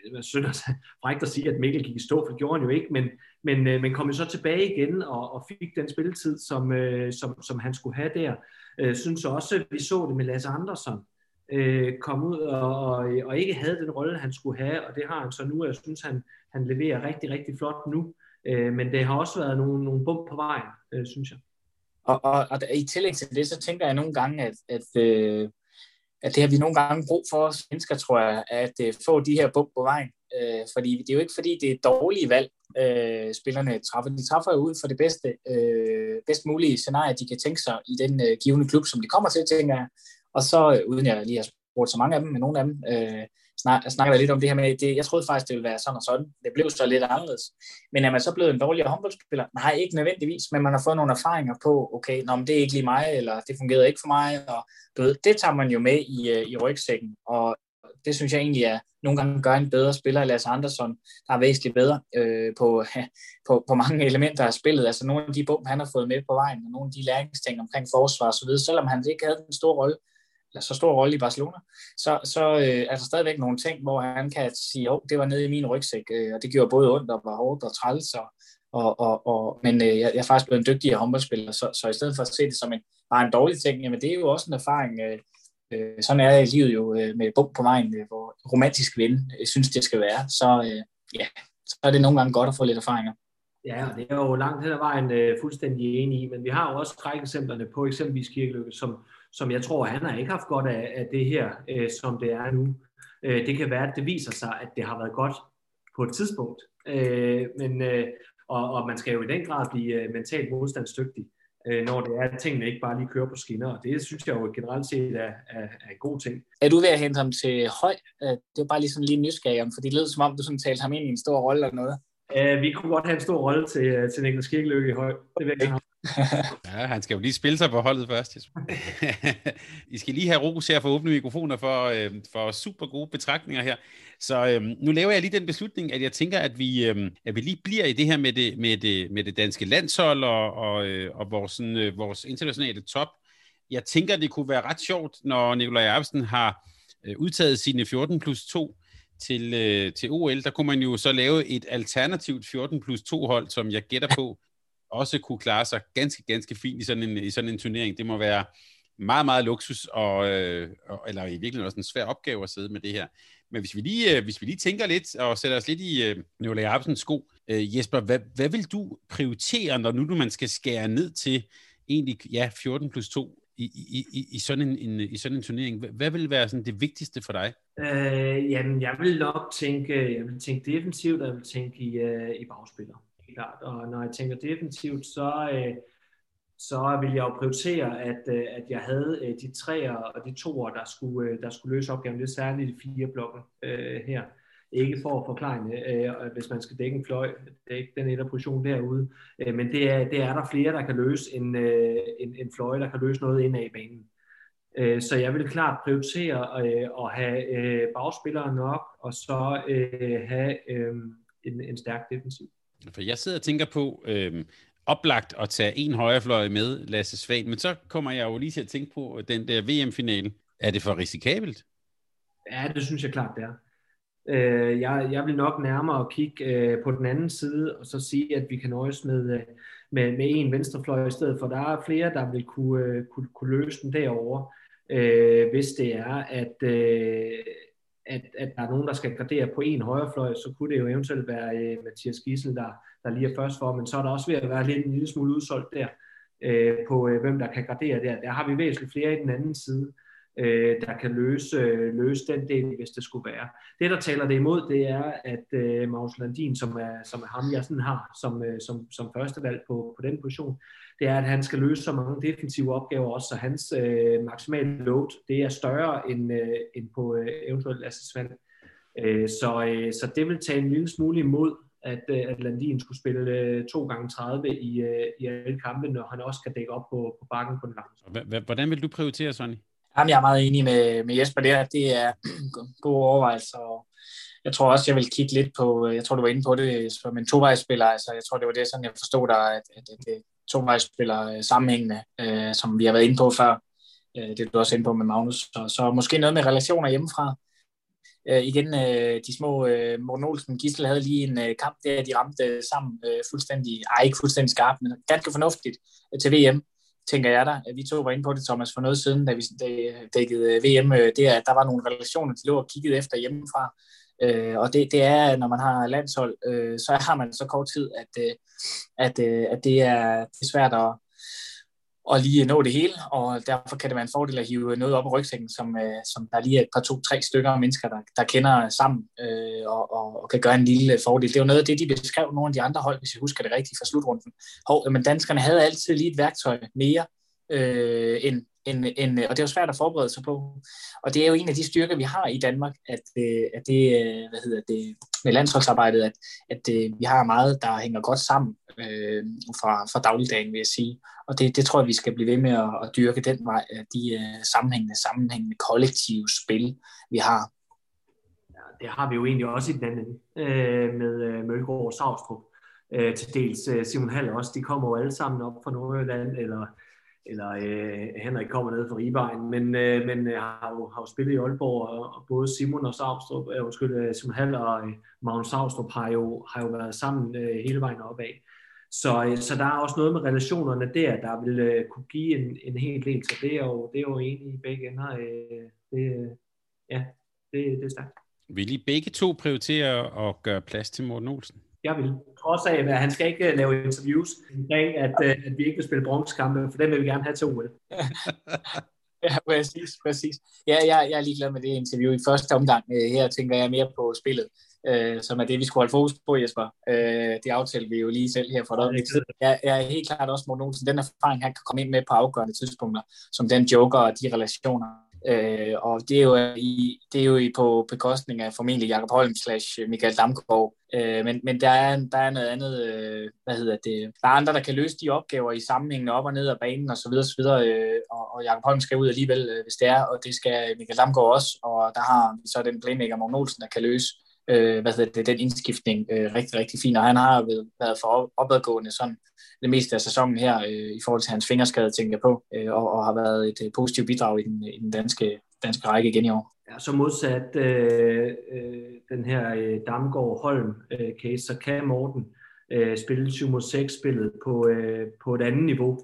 det er synd at frækt at sige, at Mikkel gik i stå, for det gjorde han jo ikke, men, men, øh, men kom jo så tilbage igen og, og fik den spilletid, som, øh, som, som han skulle have der. Øh, synes også, at vi så det med Lasse Andersson, øh, kom ud og, og, og ikke havde den rolle, han skulle have, og det har han så nu, og jeg synes, han, han leverer rigtig, rigtig flot nu. Øh, men det har også været nogle, nogle bump på vejen, øh, synes jeg. Og, og, og i tillæg til det, så tænker jeg nogle gange, at, at, øh, at det har vi nogle gange brug for os mennesker, tror jeg, at øh, få de her bump på vejen. Øh, fordi det er jo ikke fordi, det er dårlige valg, øh, spillerne træffer. De træffer jo ud for det bedste, øh, bedst mulige scenarie, de kan tænke sig i den øh, givende klub, som de kommer til, tænker jeg. Og så, øh, uden jeg lige har spurgt så mange af dem, men nogle af dem, øh, snak, snakker lidt om det her med, det, jeg troede faktisk, det ville være sådan og sådan. Det blev så lidt anderledes. Men er man så blevet en dårligere håndboldspiller? Nej, ikke nødvendigvis, men man har fået nogle erfaringer på, okay, nå, men det er ikke lige mig, eller det fungerede ikke for mig, og du ved, det tager man jo med i, øh, i rygsækken, og det synes jeg egentlig er, nogle gange gør en bedre spiller, Lasse Andersson, der er væsentligt bedre øh, på, på, på mange elementer af spillet. Altså nogle af de bum, han har fået med på vejen, og nogle af de læringsting omkring forsvar osv., selvom han ikke havde en stor rolle, eller så stor rolle i Barcelona, så, så øh, er der stadigvæk nogle ting, hvor han kan sige, at det var nede i min rygsæk, øh, og det gjorde både ondt og var hårdt og træls, og, og, og, og, men øh, jeg, jeg er faktisk blevet en dygtigere håndboldspiller, så, så i stedet for at se det som en, bare en dårlig ting, jamen det er jo også en erfaring, øh, øh, sådan er i livet jo øh, med bum på vejen, øh, hvor romantisk ven øh, synes, det skal være, så øh, ja, så er det nogle gange godt at få lidt erfaringer. Ja, og det er jo langt hen ad vejen øh, fuldstændig enig i, men vi har jo også skrækeksemplerne på eksempelvis Kirkeløkke, som, som jeg tror, han har ikke haft godt af, af det her, øh, som det er nu. Øh, det kan være, at det viser sig, at det har været godt på et tidspunkt, øh, men, øh, og, og man skal jo i den grad blive øh, mentalt modstandsdygtig, øh, når det er, at tingene ikke bare lige kører på skinner, og det synes jeg jo generelt set er, er, er en god ting. Er du ved at hente ham til høj? Øh, det var bare lige sådan lige nysgerrig om, for det lød som om, du sådan talte ham ind i en stor rolle eller noget. Uh, vi kunne godt have en stor rolle til, til Niklas Kirkeløkke i høj. Det vil jeg. ja, han skal jo lige spille sig på holdet først. I skal lige have ros her for åbne mikrofoner for, øh, for super gode betragtninger her. Så øh, nu laver jeg lige den beslutning, at jeg tænker, at vi, øh, at vi lige bliver i det her med det, med det, med det danske landshold og, og, øh, og vores, sådan, øh, vores internationale top. Jeg tænker, det kunne være ret sjovt, når Nikolaj Erbsen har øh, udtaget sine 14 plus 2 til, øh, til OL. Der kunne man jo så lave et alternativt 14 plus 2 hold, som jeg gætter på også kunne klare sig ganske, ganske fint i sådan en, i sådan en turnering. Det må være meget, meget luksus, og, øh, eller i virkeligheden også en svær opgave at sidde med det her. Men hvis vi lige, øh, hvis vi lige tænker lidt og sætter os lidt i øh, Nicolai Jacobsens sko, øh, Jesper, hvad, hvad vil du prioritere, når nu man skal skære ned til egentlig, ja, 14 plus 2 i, i, i, i, sådan en, en, i sådan en turnering? Hvad vil være sådan det vigtigste for dig? Øh, jamen, jeg vil nok tænke, jeg vil tænke defensivt, og jeg vil tænke i, øh, i bagspillere klart. Og når jeg tænker defensivt, så, øh, så vil jeg jo prioritere, at, øh, at jeg havde øh, de tre og de toer, der skulle, øh, der skulle løse opgaven. Det er særligt de fire blokke øh, her. Ikke for at forklare, øh, hvis man skal dække en fløj, det er ikke den ene position derude, øh, men det er, det er der flere, der kan løse en, øh, en, en fløj, der kan løse noget ind i banen. Øh, så jeg vil klart prioritere øh, at have øh, bagspillere nok, og så øh, have øh, en, en stærk defensiv. For jeg sidder og tænker på, øh, oplagt at tage en højrefløj med, Lasse Svag, men så kommer jeg jo lige til at tænke på øh, den der VM-finale. Er det for risikabelt? Ja, det synes jeg klart, det er. Øh, jeg, jeg vil nok nærmere kigge øh, på den anden side, og så sige, at vi kan nøjes med, øh, med, med en venstrefløj i stedet for. Der er flere, der vil kunne, øh, kunne, kunne løse den derovre, øh, hvis det er, at, øh, at, at der er nogen, der skal gradere på en højrefløj, så kunne det jo eventuelt være øh, Mathias Gissel, der, der lige er først for, men så er der også ved at være lidt en lille smule udsolgt der, øh, på øh, hvem der kan gradere der. Der har vi væsentligt flere i den anden side, øh, der kan løse, øh, løse den del, hvis det skulle være. Det, der taler det imod, det er, at øh, Magnus Landin, som er, som er ham, jeg sådan har som, øh, som, som første valg på, på den position, det er, at han skal løse så mange defensive opgaver også, så hans øh, maksimale load, det er større end, øh, end på øh, eventuelt Lasse Svand. Øh, så, øh, så det vil tage en lille smule imod, at, øh, at Landin skulle spille øh, 2 gange 30 i, øh, i alle kampe, når han også skal dække op på, på bakken på den lange. Hvordan vil du prioritere, Sonny? Jamen, jeg er meget enig med, med Jesper der. Det er gode overvejelser. Jeg tror også, jeg vil kigge lidt på, jeg tror, du var inde på det, som en tovejsspiller. Altså, jeg tror, det var det, sådan jeg forstod dig, at, at, at, tovejsspiller øh, sammenhængende, øh, som vi har været inde på før. Øh, det er du også inde på med Magnus. Så, så måske noget med relationer hjemmefra. Øh, igen, øh, de små øh, Morten Olsen Gissel havde lige en øh, kamp der, de ramte sammen øh, fuldstændig, ej ikke fuldstændig skarpt, men ganske fornuftigt øh, til VM, tænker jeg da. Vi to var inde på det, Thomas, for noget siden, da vi dækkede VM, øh, det at der var nogle relationer, de lå og kiggede efter hjemmefra. Øh, og det, det er, når man har landshold, øh, så har man så kort tid, at, øh, at, øh, at det, er, det er svært at, at lige nå det hele, og derfor kan det være en fordel at hive noget op af rygsækken, som, øh, som der lige er et par to-tre stykker af mennesker, der, der kender sammen øh, og, og, og kan gøre en lille fordel. Det er jo noget af det, de beskrev nogle af de andre hold, hvis jeg husker det rigtigt fra slutrunden. Hov, men danskerne havde altid lige et værktøj mere, øh, end, en, en, øh, og det er jo svært at forberede sig på. Og det er jo en af de styrker, vi har i Danmark, at, øh, at det, øh, hvad hedder det, med landsholdsarbejdet, at, at vi har meget, der hænger godt sammen øh, fra, fra dagligdagen, vil jeg sige. Og det, det tror jeg, vi skal blive ved med at, at dyrke den vej, af de uh, sammenhængende, sammenhængende kollektive spil, vi har. Ja, det har vi jo egentlig også i den anden øh, med øh, Mølgaard og Savstrup. Øh, til dels øh, Simon Hall også, de kommer jo alle sammen op fra Nordjylland, eller eller øh, Henrik kommer ned fra Ribein, men, øh, men øh, har, jo, har jo spillet i Aalborg, og, og både Simon og Savstrup, øh, undskyld, øh, Simon Hall og øh, Magnus Savstrup har jo, har jo været sammen øh, hele vejen opad. Så, øh, så der er også noget med relationerne der, der vil øh, kunne give en, en hel del, så det er jo, det er jo egentlig i begge ender. Øh, det, øh, ja, det, det er stærkt. Vil I begge to prioritere at gøre plads til Morten Olsen? Jeg vil. Trods af, at han skal ikke øh, lave interviews omkring, at, øh, at vi ikke vil spille bronzekampe, for den vil vi gerne have til OL. ja, præcis, præcis. Ja, jeg, jeg er ligeglad med det interview i første omgang. Øh, her tænker jeg mere på spillet, øh, som er det, vi skulle holde fokus på, Jesper. Øh, det aftalte vi jo lige selv her for tid. Jeg, jeg er helt klart også Morten Olsen. Den erfaring, han kan komme ind med på afgørende tidspunkter, som den joker og de relationer, Øh, og det er jo, øh, i, det er jo i på bekostning af formentlig Jakob Holm slash øh, Michael Damgaard. Øh, men, men der, er, der er noget andet, øh, hvad hedder det, der er andre, der kan løse de opgaver i sammenhængene op og ned af banen og så videre, så videre øh, og, og Jakob Holm skal ud alligevel, øh, hvis det er, og det skal Michael Damgaard også, og der har så den playmaker Morten Olsen, der kan løse øh, hvad hedder det, den indskiftning øh, rigtig, rigtig fint, og han har været for opadgående sådan det meste af sæsonen her øh, i forhold til hans fingerskade, tænker jeg på, øh, og, og har været et øh, positivt bidrag i den, øh, i den danske, danske række igen i år. Ja, så modsat øh, øh, den her øh, Damgaard-Holm-case, øh, så kan Morten øh, spille 7 mod 6 spillet på, øh, på et andet niveau,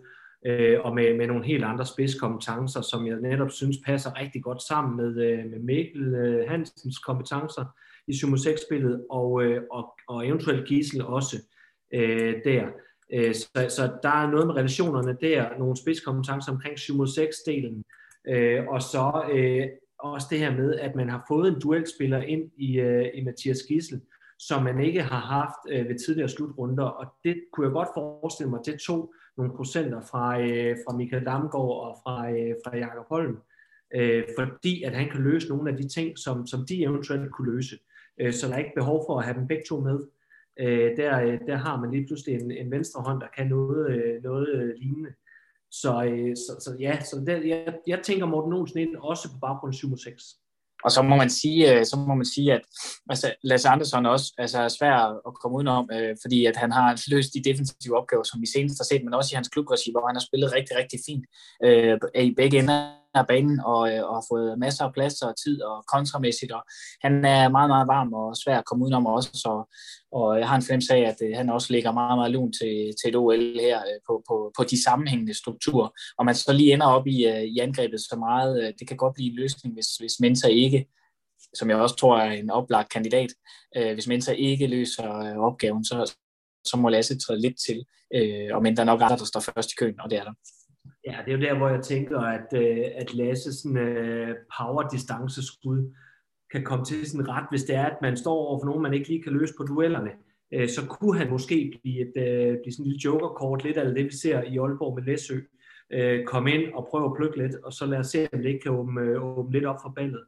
øh, og med, med nogle helt andre spidskompetencer, som jeg netop synes passer rigtig godt sammen med, øh, med Mikkel øh, Hansens kompetencer i 7 mod 6 spillet, og, øh, og, og eventuelt Gisel også øh, der. Øh, så, så der er noget med relationerne der, nogle spidskompetencer omkring 7 mod 6-delen, øh, og så øh, også det her med, at man har fået en duelspiller ind i, øh, i Mathias Gissel, som man ikke har haft øh, ved tidligere slutrunder, og det kunne jeg godt forestille mig, det tog nogle procenter fra, øh, fra Michael Damgaard og fra, fra Jakob Holm, fordi at han kan løse nogle af de ting, som, som de eventuelt kunne løse. så der er ikke behov for at have dem begge to med øh, der, øh, der har man lige pludselig en, en venstre hånd, der kan noget, øh, noget øh, lignende. Så, øh, så, så ja, så der, jeg, jeg tænker Morten Olsen ind også på baggrund 7 6. Og så må man sige, øh, så må man sige at altså, Lasse Andersson også altså, er svær at komme udenom, øh, fordi at han har løst de defensive opgaver, som vi senest har set, men også i hans klubregi, hvor han har spillet rigtig, rigtig fint øh, i begge ender af banen og, øh, og har fået masser af plads og tid og kontramæssigt. Og han er meget, meget varm og svær at komme udenom også. Så, og jeg har en fornemmelse af, at øh, han også ligger meget, meget lun til, til et OL her øh, på, på, på de sammenhængende strukturer. Og man så lige ender op i, øh, i angrebet så meget, øh, det kan godt blive en løsning, hvis, hvis Mensa ikke som jeg også tror er en oplagt kandidat. Øh, hvis Mensa ikke løser opgaven, så, så må Lasse træde lidt til. og men der er nok andre, der står først i køen, og det er der. Ja, det er jo der, hvor jeg tænker, at, øh, at Lasse sådan, øh, uh, power-distance-skud kan komme til sin ret, hvis det er, at man står over for nogen, man ikke lige kan løse på duellerne. Uh, så kunne han måske blive, et, uh, blive sådan en lille jokerkort, lidt af det, vi ser i Aalborg med Læsø. Uh, komme ind og prøve at plukke lidt, og så lad os se, om det ikke kan åbne, åbne lidt op for ballet.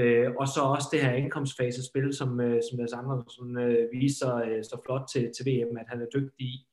Uh, og så også det her indkomstfase-spil, som, uh, som Lars Andersen uh, viser uh, så flot til, til VM, at han er dygtig i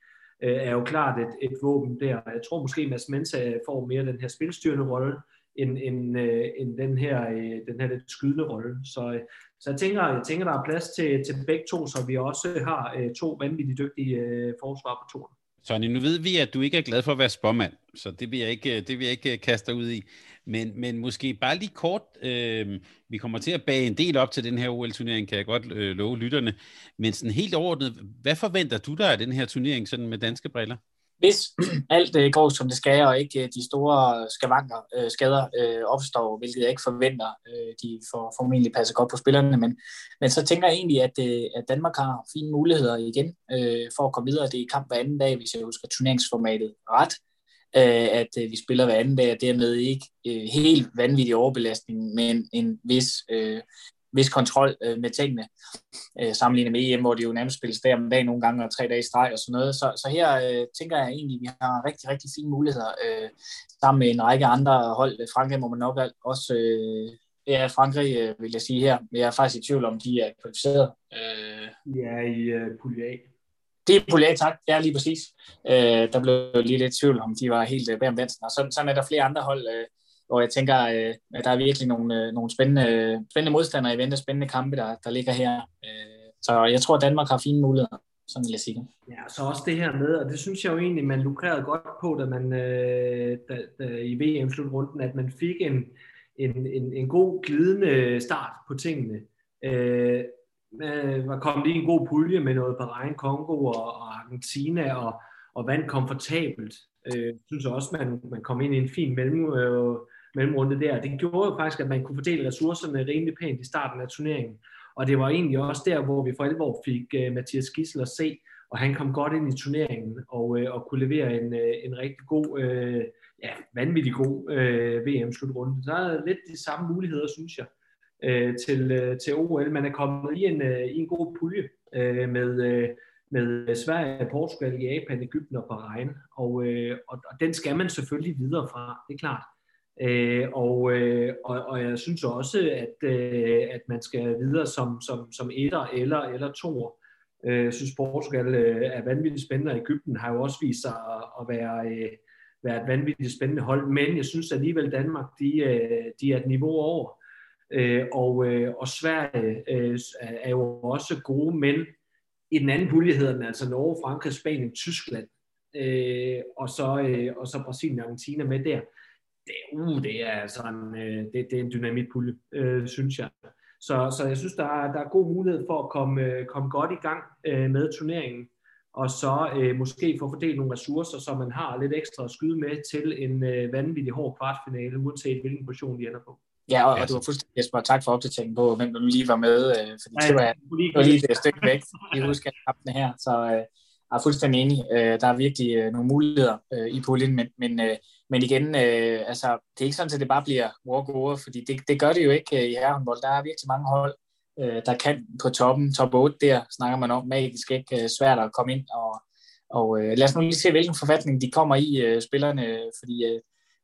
øh, er jo klart et, et våben der. Jeg tror måske, at Mads Mensa får mere den her spilstyrende rolle, end, end, øh, end den her, øh, den her lidt skydende rolle. Så, øh, så jeg, tænker, jeg tænker, der er plads til, til begge to, så vi også har øh, to vanvittigt dygtige øh, forsvar på toren. Sonny, nu ved vi, at du ikke er glad for at være spormand, så det vil jeg ikke, øh, det vil jeg ikke øh, kaste dig ud i. Men, men måske bare lige kort, øh, vi kommer til at bage en del op til den her OL-turnering, kan jeg godt øh, love lytterne. Men sådan helt overordnet, hvad forventer du dig af den her turnering sådan med danske briller? hvis alt øh, går som det skal, og ikke øh, de store øh, skavanker, øh, skader øh, opstår, hvilket jeg ikke forventer, øh, de får formentlig passer godt på spillerne, men, men så tænker jeg egentlig, at, øh, at Danmark har fine muligheder igen øh, for at komme videre. Det er kamp hver anden dag, hvis jeg husker turneringsformatet ret, øh, Øh, at øh, vi spiller hver anden dag, og dermed ikke øh, helt vanvittig overbelastning, men en vis øh, vis kontrol øh, med tingene, øh, sammenlignet med EM, hvor det jo nærmest spilles der om dagen nogle gange, og tre dage i streg og sådan noget. Så, så her øh, tænker jeg egentlig, at vi har rigtig, rigtig fine muligheder øh, sammen med en række andre hold. Frankrig må man nok også... Øh, Ja, Frankrig øh, vil jeg sige her, men jeg er faktisk i tvivl om, de er kvalificeret. Øh, ja, i øh, Pulje A. Det er tak. Ja, lige præcis. Øh, der blev lige lidt tvivl om, de var helt øh, bag om Og sådan, sådan er der flere andre hold, øh, hvor jeg tænker, øh, at der er virkelig nogle, øh, nogle spændende, spændende modstandere i vente, spændende kampe, der, der ligger her. Øh, så jeg tror, at Danmark har fine muligheder, sådan vil jeg sige Ja, så også det her med, og det synes jeg jo egentlig, man lukrerede godt på, da man øh, da, da, i VM-slutrunden, at man fik en, en, en, en god glidende start på tingene. Øh, øh, var kommet i en god pulje med noget Bahrain, Kongo og, og Argentina, og, og vandt komfortabelt. Øh, synes også, man, man kom ind i en fin mellem, øh, mellemrunde der. Det gjorde jo faktisk, at man kunne fordele ressourcerne rimelig pænt i starten af turneringen. Og det var egentlig også der, hvor vi for alvor fik øh, Mathias Gissel at se, og han kom godt ind i turneringen og, øh, og kunne levere en, øh, en rigtig god, øh, ja, vanvittig god øh, VM-slutrunde. Så er lidt de samme muligheder, synes jeg, øh, til, øh, til OL. Man er kommet i en, øh, i en god pulje øh, med, øh, med Sverige, Portugal, Japan, Ægypten og Bahrain. Og, øh, og, og den skal man selvfølgelig videre fra, det er klart. Øh, og, øh, og, og jeg synes også, at, øh, at man skal videre som, som, som etter eller, eller toer. Øh, jeg synes, Portugal øh, er vanvittigt spændende, og Ægypten har jo også vist sig at, at være, øh, være et vanvittigt spændende hold. Men jeg synes alligevel, Danmark de, øh, de er et niveau over. Øh, og, øh, og Sverige øh, er jo også gode, men i den anden pulje hedder den altså Norge, Frankrig, Spanien, Tyskland. Øh, og, så, øh, og så Brasilien og Argentina med der det, uh, det er sådan, øh, det, det er en dynamitpulje, øh, synes jeg. Så, så jeg synes, der er, der er god mulighed for at komme, øh, komme godt i gang øh, med turneringen, og så øh, måske få fordelt nogle ressourcer, så man har lidt ekstra at skyde med til en øh, vanvittig hård kvartfinale, uanset hvilken position de ender på. Ja, og, og du har fuldstændig, Jesper, tak for opdateringen på, hvem du lige var med, øh, fordi ja, det var, det var lige et stykke væk. Vi husker kampene her, så øh, jeg er fuldstændig enig. Øh, der er virkelig øh, nogle muligheder øh, i puljen, men, men øh, men igen, øh, altså, det er ikke sådan, at det bare bliver walk over, fordi det, det gør det jo ikke øh, i herrehåndbold. Der er virkelig mange hold, øh, der kan på toppen. Top 8 der snakker man om magisk ikke øh, svært at komme ind. Og, og øh, lad os nu lige se, hvilken forfatning de kommer i, øh, spillerne, fordi øh,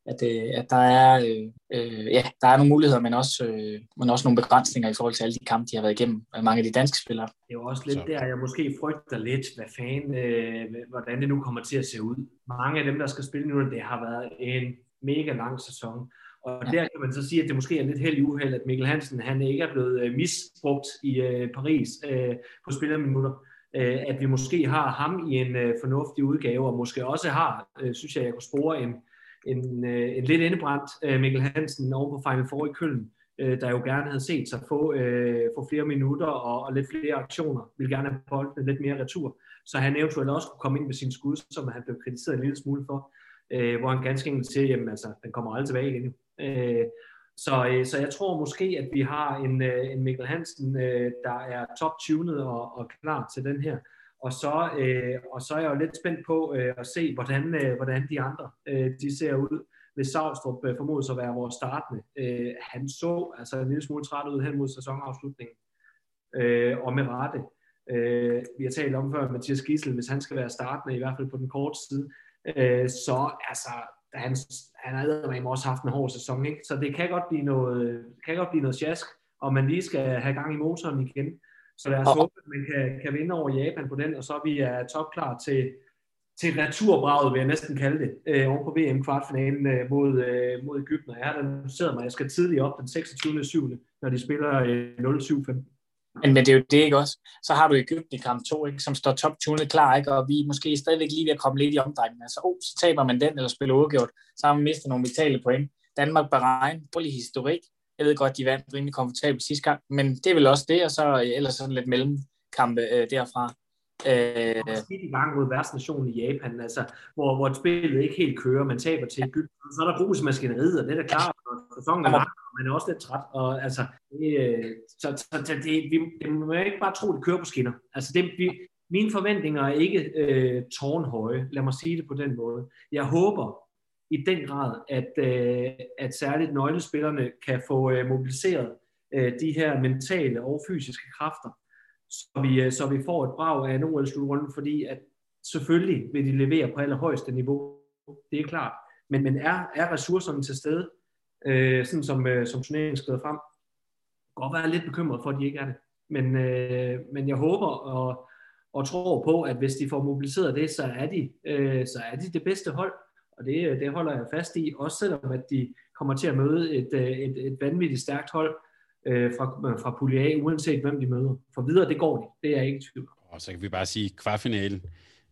at, øh, at der, er, øh, øh, ja, der er nogle muligheder, men også, øh, men også nogle begrænsninger i forhold til alle de kampe, de har været igennem, mange af de danske spillere. Det er jo også lidt så. der, jeg måske frygter lidt, hvad fanden, øh, hvordan det nu kommer til at se ud. Mange af dem, der skal spille nu, det har været en mega lang sæson. Og ja. der kan man så sige, at det måske er lidt held i uheld, at Mikkel Hansen han ikke er blevet øh, misbrugt i øh, Paris øh, på spillerminutter. Øh, at vi måske har ham i en øh, fornuftig udgave, og måske også har, øh, synes jeg, jeg kunne spore en, en, øh, en lidt indebrændt øh, Mikkel Hansen over på Final Four i Køln, øh, der jo gerne havde set sig få, øh, få flere minutter og, og lidt flere aktioner, vil gerne have bolden lidt mere retur, så han eventuelt også kunne komme ind med sin skud, som han blev kritiseret en lille smule for, øh, hvor han ganske enkelt siger, jamen altså, den kommer aldrig tilbage igen. Øh, så, øh, så jeg tror måske, at vi har en, øh, en Mikkel Hansen, øh, der er top-tunet og, og klar til den her. Og så, øh, og så er jeg jo lidt spændt på øh, at se, hvordan, øh, hvordan de andre øh, de ser ud. Hvis Savstrup øh, formodes at være vores startende. Øh, han så altså en lille smule træt ud hen mod sæsonafslutningen. Øh, og med rette. Øh, vi har talt om før, Mathias Gissel, hvis han skal være startende, i hvert fald på den korte side, øh, så altså, han, han har også haft en hård sæson, ikke? så det kan godt blive noget, kan godt blive noget sjask, og man lige skal have gang i motoren igen. Så lad os håbe, at man kan, kan vinde over Japan på den, og så er vi er topklar til, til returbraget, vil jeg næsten kalde det, øh, over på VM-kvartfinalen øh, mod, øh, mod Ægypten. Jeg har annonceret mig, jeg skal tidligt op den 26. 7. når de spiller øh, 0-7-15. Men, men det er jo det, ikke også? Så har du Ægypten i kamp 2, ikke, som står top-tunet klar, ikke? og vi er måske stadigvæk lige ved at komme lidt i omdrejningen. Altså, oh, så taber man den, eller spiller uafgjort, så har man mistet nogle vitale point. Danmark, Bahrein, lige historik. Jeg ved godt, de vandt rimelig komfortabelt sidste gang, men det er vel også det, og så ellers sådan lidt mellemkampe øh, derfra. Øh, i gang mod værtsnationen i Japan, altså, hvor, hvor spillet ikke helt kører, man taber til Egypten, så er der grus i maskineriet, og det er da klart, og sæsonen er lang, og man er også lidt træt, og altså, det, øh, så, så, så det, vi, det må ikke bare tro, det kører på skinner. Altså, det, vi, mine forventninger er ikke øh, tårnhøje, lad mig sige det på den måde. Jeg håber i den grad, at, øh, at særligt nøglespillerne kan få øh, mobiliseret øh, de her mentale og fysiske kræfter, så vi, øh, så vi får et brag af en OL-slutrunde, fordi at selvfølgelig vil de levere på allerhøjeste niveau. Det er klart. Men, men er, er ressourcerne til stede, øh, sådan som, øh, som turneringen skrider frem? Godt være lidt bekymret for, at de ikke er det. Men, øh, men jeg håber og, og tror på, at hvis de får mobiliseret det, så er de, øh, så er de det bedste hold. Og det, øh, det holder jeg fast i, også selvom at de kommer til at møde et, øh, et, et vanvittigt stærkt hold, øh, fra, øh, fra pulje A, uanset hvem de møder. For videre, det går de. Det er jeg ikke i tvivl Og så kan vi bare sige, kvartfinalen,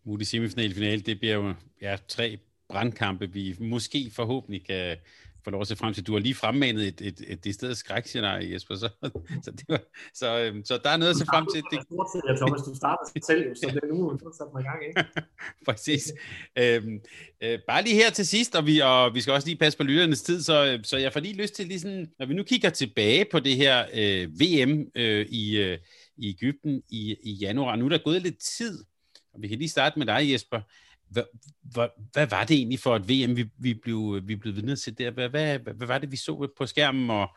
mulig semifinal, finale, det bliver jo ja, tre brandkampe, vi måske forhåbentlig kan, få lov at se frem til. Du har lige fremmanet et, et, et, et sted skrækscenarie, Jesper, så, så, det var, så, øhm, så der er noget at se frem til. Det... Ja, Thomas, du starter selv, så det er nu, du sat mig i gang, ikke? Præcis. Øhm, øh, bare lige her til sidst, og vi, og vi skal også lige passe på lytternes tid, så, så jeg får lige lyst til, lige sådan, når vi nu kigger tilbage på det her øh, VM øh, i, øh, i Ægypten i, i januar, nu er der gået lidt tid, og vi kan lige starte med dig, Jesper. Hvad, hvad, hvad var det egentlig for et VM, vi, vi, blev, vi blev vidne til der? Hvad, hvad, hvad var det, vi så på skærmen og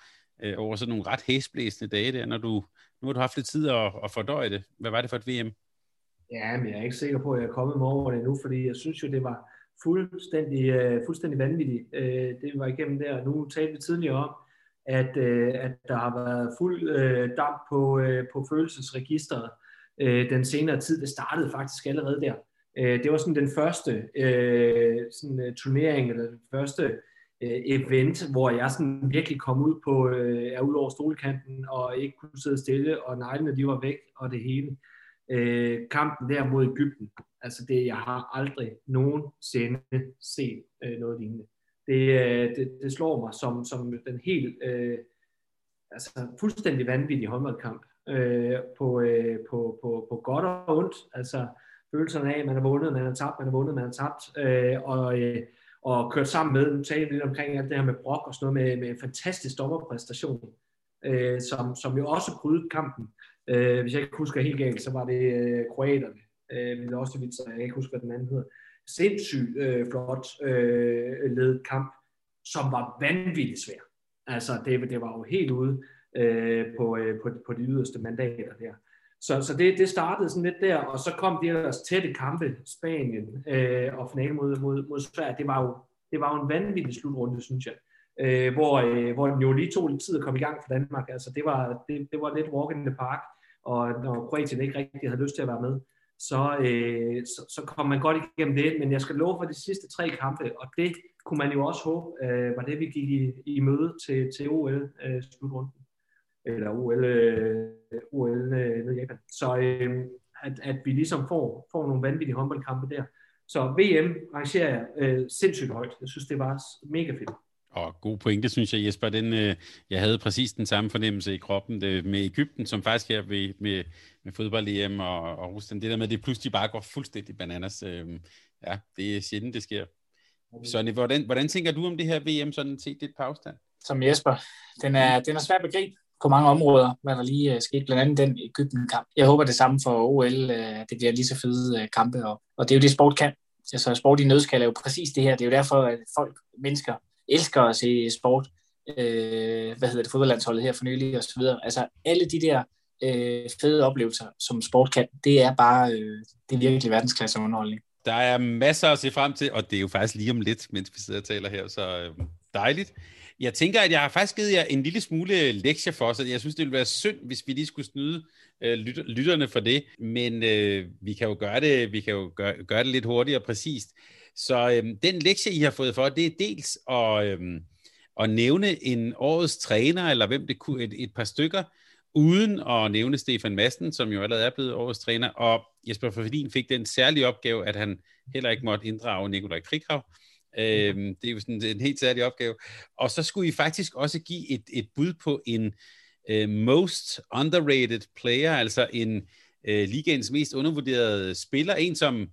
øh, over sådan nogle ret hæsblæsende dage der, når du, nu har du haft lidt tid at, at fordøje det. Hvad var det for et VM? Ja, men jeg er ikke sikker på, at jeg er kommet mig over det nu, fordi jeg synes jo, det var fuldstændig, uh, fuldstændig vanvittigt, uh, det vi var igennem der. Nu talte vi tidligere om, at, uh, at der har været fuld uh, damp på, uh, på følelsesregisteret uh, den senere tid. Det startede faktisk allerede der. Øh, det var sådan den første øh, sådan, øh, turnering, eller den første øh, event, hvor jeg sådan virkelig kom ud på, øh, er ud over stolkanten, og ikke kunne sidde stille, og neglene de var væk, og det hele. Øh, kampen der mod Ægypten, altså det, jeg har aldrig nogensinde set øh, noget lignende. Det, øh, det, det slår mig som, som den helt, øh, altså fuldstændig vanvittige håndboldkamp, øh, på, øh, på, på, på godt og ondt, altså følelserne af, at man har vundet, man har tabt, man har vundet, man har tabt, øh, og, øh, og kørt sammen med, nu taler lidt omkring alt det her med brok og sådan noget, med, med en fantastisk dommerpræstation, øh, som, som jo også prydede kampen. Øh, hvis jeg ikke husker helt galt, så var det øh, kroaterne, øh, men også vidt, jeg kan ikke huske, hvad den anden hedder. Sindssygt øh, flot øh, ledet kamp, som var vanvittigt svær. Altså, det, det var jo helt ude øh, på, øh, på, på de yderste mandater der. Så, så det, det startede sådan lidt der, og så kom de ellers tætte kampe, Spanien øh, og finalen mod, mod, mod Sverige. Det var jo, det var jo en vanvittig slutrunde, synes jeg. Øh, hvor, øh, hvor den jo lige tog lidt tid at komme i gang for Danmark. Altså det var, det, det var lidt walk in the park, og når Kroatien ikke rigtig havde lyst til at være med, så, øh, så, så kom man godt igennem det. Men jeg skal love for de sidste tre kampe, og det kunne man jo også håbe, øh, var det vi gik i, i møde til, til OL-slutrunden. Øh, eller OL, øh, OL øh, nede i Japan. Så øh, at, at vi ligesom får, får nogle vanvittige håndboldkampe der. Så VM rangerer jeg øh, sindssygt højt. Jeg synes, det var mega fedt. Og god pointe, synes jeg, Jesper. Den, øh, jeg havde præcis den samme fornemmelse i kroppen det, med Ægypten, som faktisk her ved, med, med fodbold-EM og, og Rusland. Det der med, at det pludselig bare går fuldstændig bananas. Øh, ja, det er sjældent, det sker. Så hvordan, hvordan tænker du om det her VM, sådan set lidt på afstand? Som Jesper, den er, den er svær at begribe på mange områder, hvad der lige uh, skete, blandt andet den Ægypten-kamp. Jeg håber det samme for OL, øh, det bliver lige så fede øh, kampe, og, og det er jo det, sport kan. Altså sport i nødskal er jo præcis det her. Det er jo derfor, at folk, mennesker, elsker at se sport. øh, hvad hedder det, fodboldlandsholdet her for nylig og så videre. Altså alle de der øh, fede oplevelser, som sport kan, det er bare, øh, det er virkelig verdensklasse underholdning. Der er masser at se frem til, og det er jo faktisk lige om lidt, mens vi sidder og taler her, så øh, dejligt. Jeg tænker, at jeg har faktisk givet jer en lille smule lektie for, så jeg synes, det ville være synd, hvis vi lige skulle snyde øh, lytterne for det. Men øh, vi kan jo gøre det, vi kan jo gøre, gøre det lidt hurtigere og præcist. Så øh, den lektie, I har fået for, det er dels at, øh, at nævne en årets træner, eller hvem det kunne, et, et par stykker, uden at nævne Stefan Madsen, som jo allerede er blevet årets træner, og Jesper Fordin fik den særlige opgave, at han heller ikke måtte inddrage Nikolaj Krighav. Øhm, det er jo sådan en helt særlig opgave. Og så skulle I faktisk også give et, et bud på en uh, most underrated player, altså en øh, uh, ligens mest undervurderede spiller, en som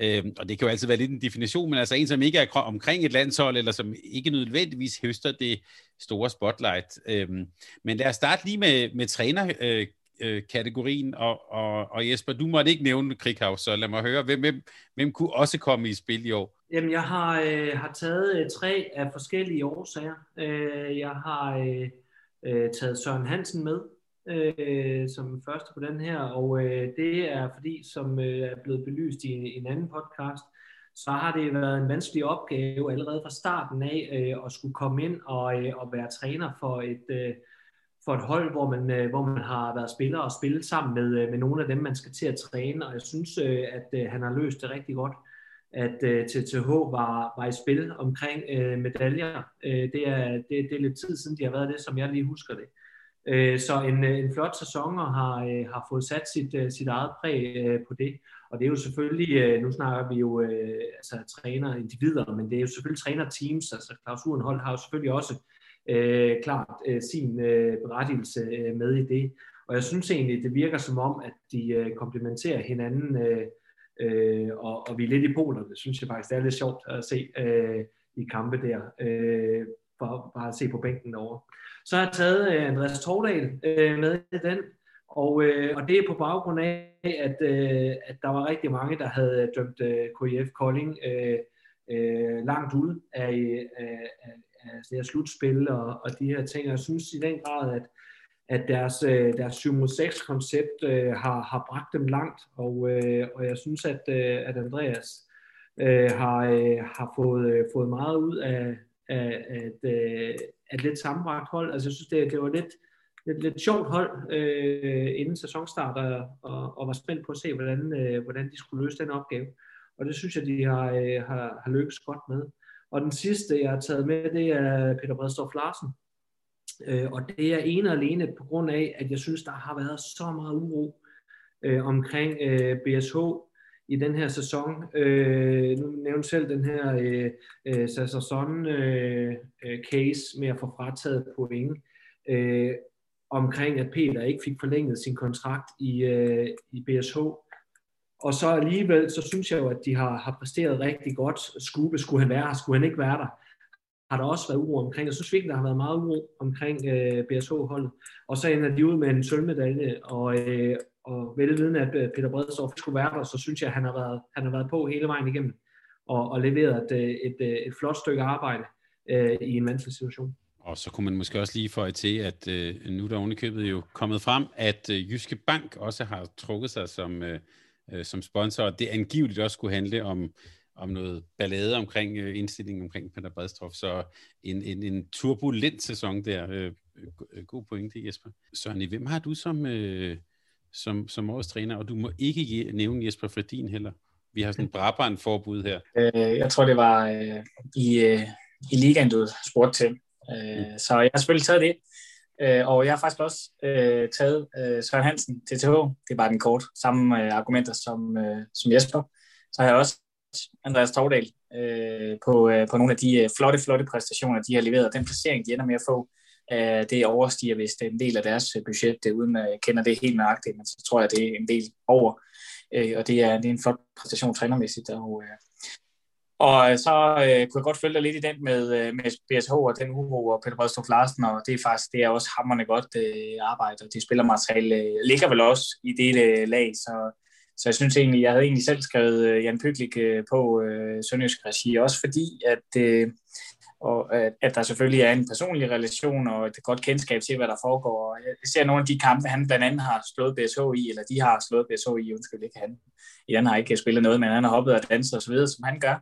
Øhm, og det kan jo altid være lidt en definition, men altså en, som ikke er omkring et landshold, eller som ikke nødvendigvis høster det store spotlight. Øhm, men lad os starte lige med, med trænerkategorien, øh, øh, og, og, og Jesper, du måtte ikke nævne Krighav, så lad mig høre, hvem, hvem, hvem kunne også komme i spil i år? Jamen, jeg har, øh, har taget øh, tre af forskellige årsager. Øh, jeg har øh, øh, taget Søren Hansen med, øh, som første på den her, og øh, det er fordi, som øh, er blevet belyst i en, en anden podcast, så har det været en vanskelig opgave allerede fra starten af øh, at skulle komme ind og, øh, og være træner for et, øh, for et hold, hvor man, øh, hvor man har været spiller og spillet sammen med, øh, med nogle af dem, man skal til at træne, og jeg synes, øh, at øh, han har løst det rigtig godt at øh, TTH var, var i spil omkring øh, medaljer. Øh, det, er, det, det er lidt tid siden, de har været det, som jeg lige husker det. Øh, så en, øh, en flot sæson og har, øh, har fået sat sit, øh, sit eget præg øh, på det. Og det er jo selvfølgelig, øh, nu snakker vi jo altså træner individer, men det er jo selvfølgelig træner teams. Altså Claus Urenhold har jo selvfølgelig også øh, klart øh, sin øh, berettigelse øh, med i det. Og jeg synes egentlig, det virker som om, at de øh, komplementerer hinanden, øh, øh, og, og vi er lidt i polerne, Det synes jeg faktisk, det er lidt sjovt at se øh, i kampe der, øh, for bare at se på bænken derovre. Så har jeg taget øh, Andreas Tordal øh, med i den, og, øh, og det er på baggrund af, at, øh, at der var rigtig mange, der havde dømt øh, KIF Kolding øh, øh, langt ud af, af, af, af det slutspil og, og de her ting. Jeg synes i den grad, at, at deres, øh, deres 7 6 koncept øh, har, har bragt dem langt, og, øh, og jeg synes, at, øh, at Andreas øh, har, øh, har fået, øh, fået meget ud af, af, øh, af, af, et lidt sammenbragt hold. Altså jeg synes, det, det var lidt, lidt, lidt sjovt hold øh, inden sæsonstart, og, og, og var spændt på at se, hvordan, øh, hvordan de skulle løse den opgave. Og det synes jeg, de har, øh, har, har lykkes godt med. Og den sidste, jeg har taget med, det er Peter Bredstorff Larsen. Øh, og det er ene og alene på grund af, at jeg synes, der har været så meget uro øh, omkring øh, BSH i den her sæson. Øh, nu nævnte selv den her øh, øh, Sasson øh, øh, case med at få frataget point øh, omkring, at Peter ikke fik forlænget sin kontrakt i, øh, i BSH. Og så alligevel, så synes jeg jo, at de har, har præsteret rigtig godt. Skube, skulle han være her, skulle han ikke være der? Har der også været uro omkring. Jeg synes virkelig, der har været meget uro omkring øh, BSH-holdet. Og så ender de ud med en sølvmedalje, og, øh, og velvidende, at øh, Peter Bredstorff skulle være der, så synes jeg, at han har været, han har været på hele vejen igennem og, og leveret et, øh, et, øh, et flot stykke arbejde øh, i en vanskelig situation. Og så kunne man måske også lige få til, at øh, nu er der ovenikøbet jo kommet frem, at øh, Jyske Bank også har trukket sig som, øh, som sponsor, og det angiveligt også skulle handle om, om noget ballade omkring øh, indstillingen omkring Peter Bredstof. Så en, en, en turbulent sæson der. Øh, god pointe, Jesper. Søren, hvem har du som, øh, som, som årets træner, og du må ikke nævne Jesper Fredin heller. Vi har sådan en Brabrand-forbud her. Øh, jeg tror, det var øh, i, øh, i ligaen, du spurgte til. Øh, mm. Så jeg har selvfølgelig taget det. Øh, og jeg har faktisk også øh, taget øh, Søren Hansen, TTH. Det er bare den kort. Samme øh, argumenter som, øh, som Jesper. Så har jeg også Andreas Tordal øh, på, øh, på nogle af de øh, flotte, flotte præstationer, de har leveret. Den placering, de ender med at få, Øh, det overstiger vist en del af deres øh, budget, det, uden at jeg kender det helt nøjagtigt, men så tror jeg, det er en del over. Øh, og det er, det er en flot præstation trænermæssigt. Og, øh, og så øh, kunne jeg godt følge dig lidt i den med, øh, med BSH og den uro og Peter Bredstof Larsen, og det er faktisk det er også hammerne godt øh, arbejde, og det spillermateriale øh, ligger vel også i det øh, lag, så, så jeg synes egentlig, jeg havde egentlig selv skrevet øh, Jan Pyklik øh, på øh, Sønderjysk Regi, også fordi, at øh, og at, at der selvfølgelig er en personlig relation og et godt kendskab til, hvad der foregår. Og jeg ser nogle af de kampe, han blandt andet har slået BSH i, eller de har slået BSH i, undskyld ikke han. Jan har ikke spillet noget, men han har hoppet og danset osv., som han gør.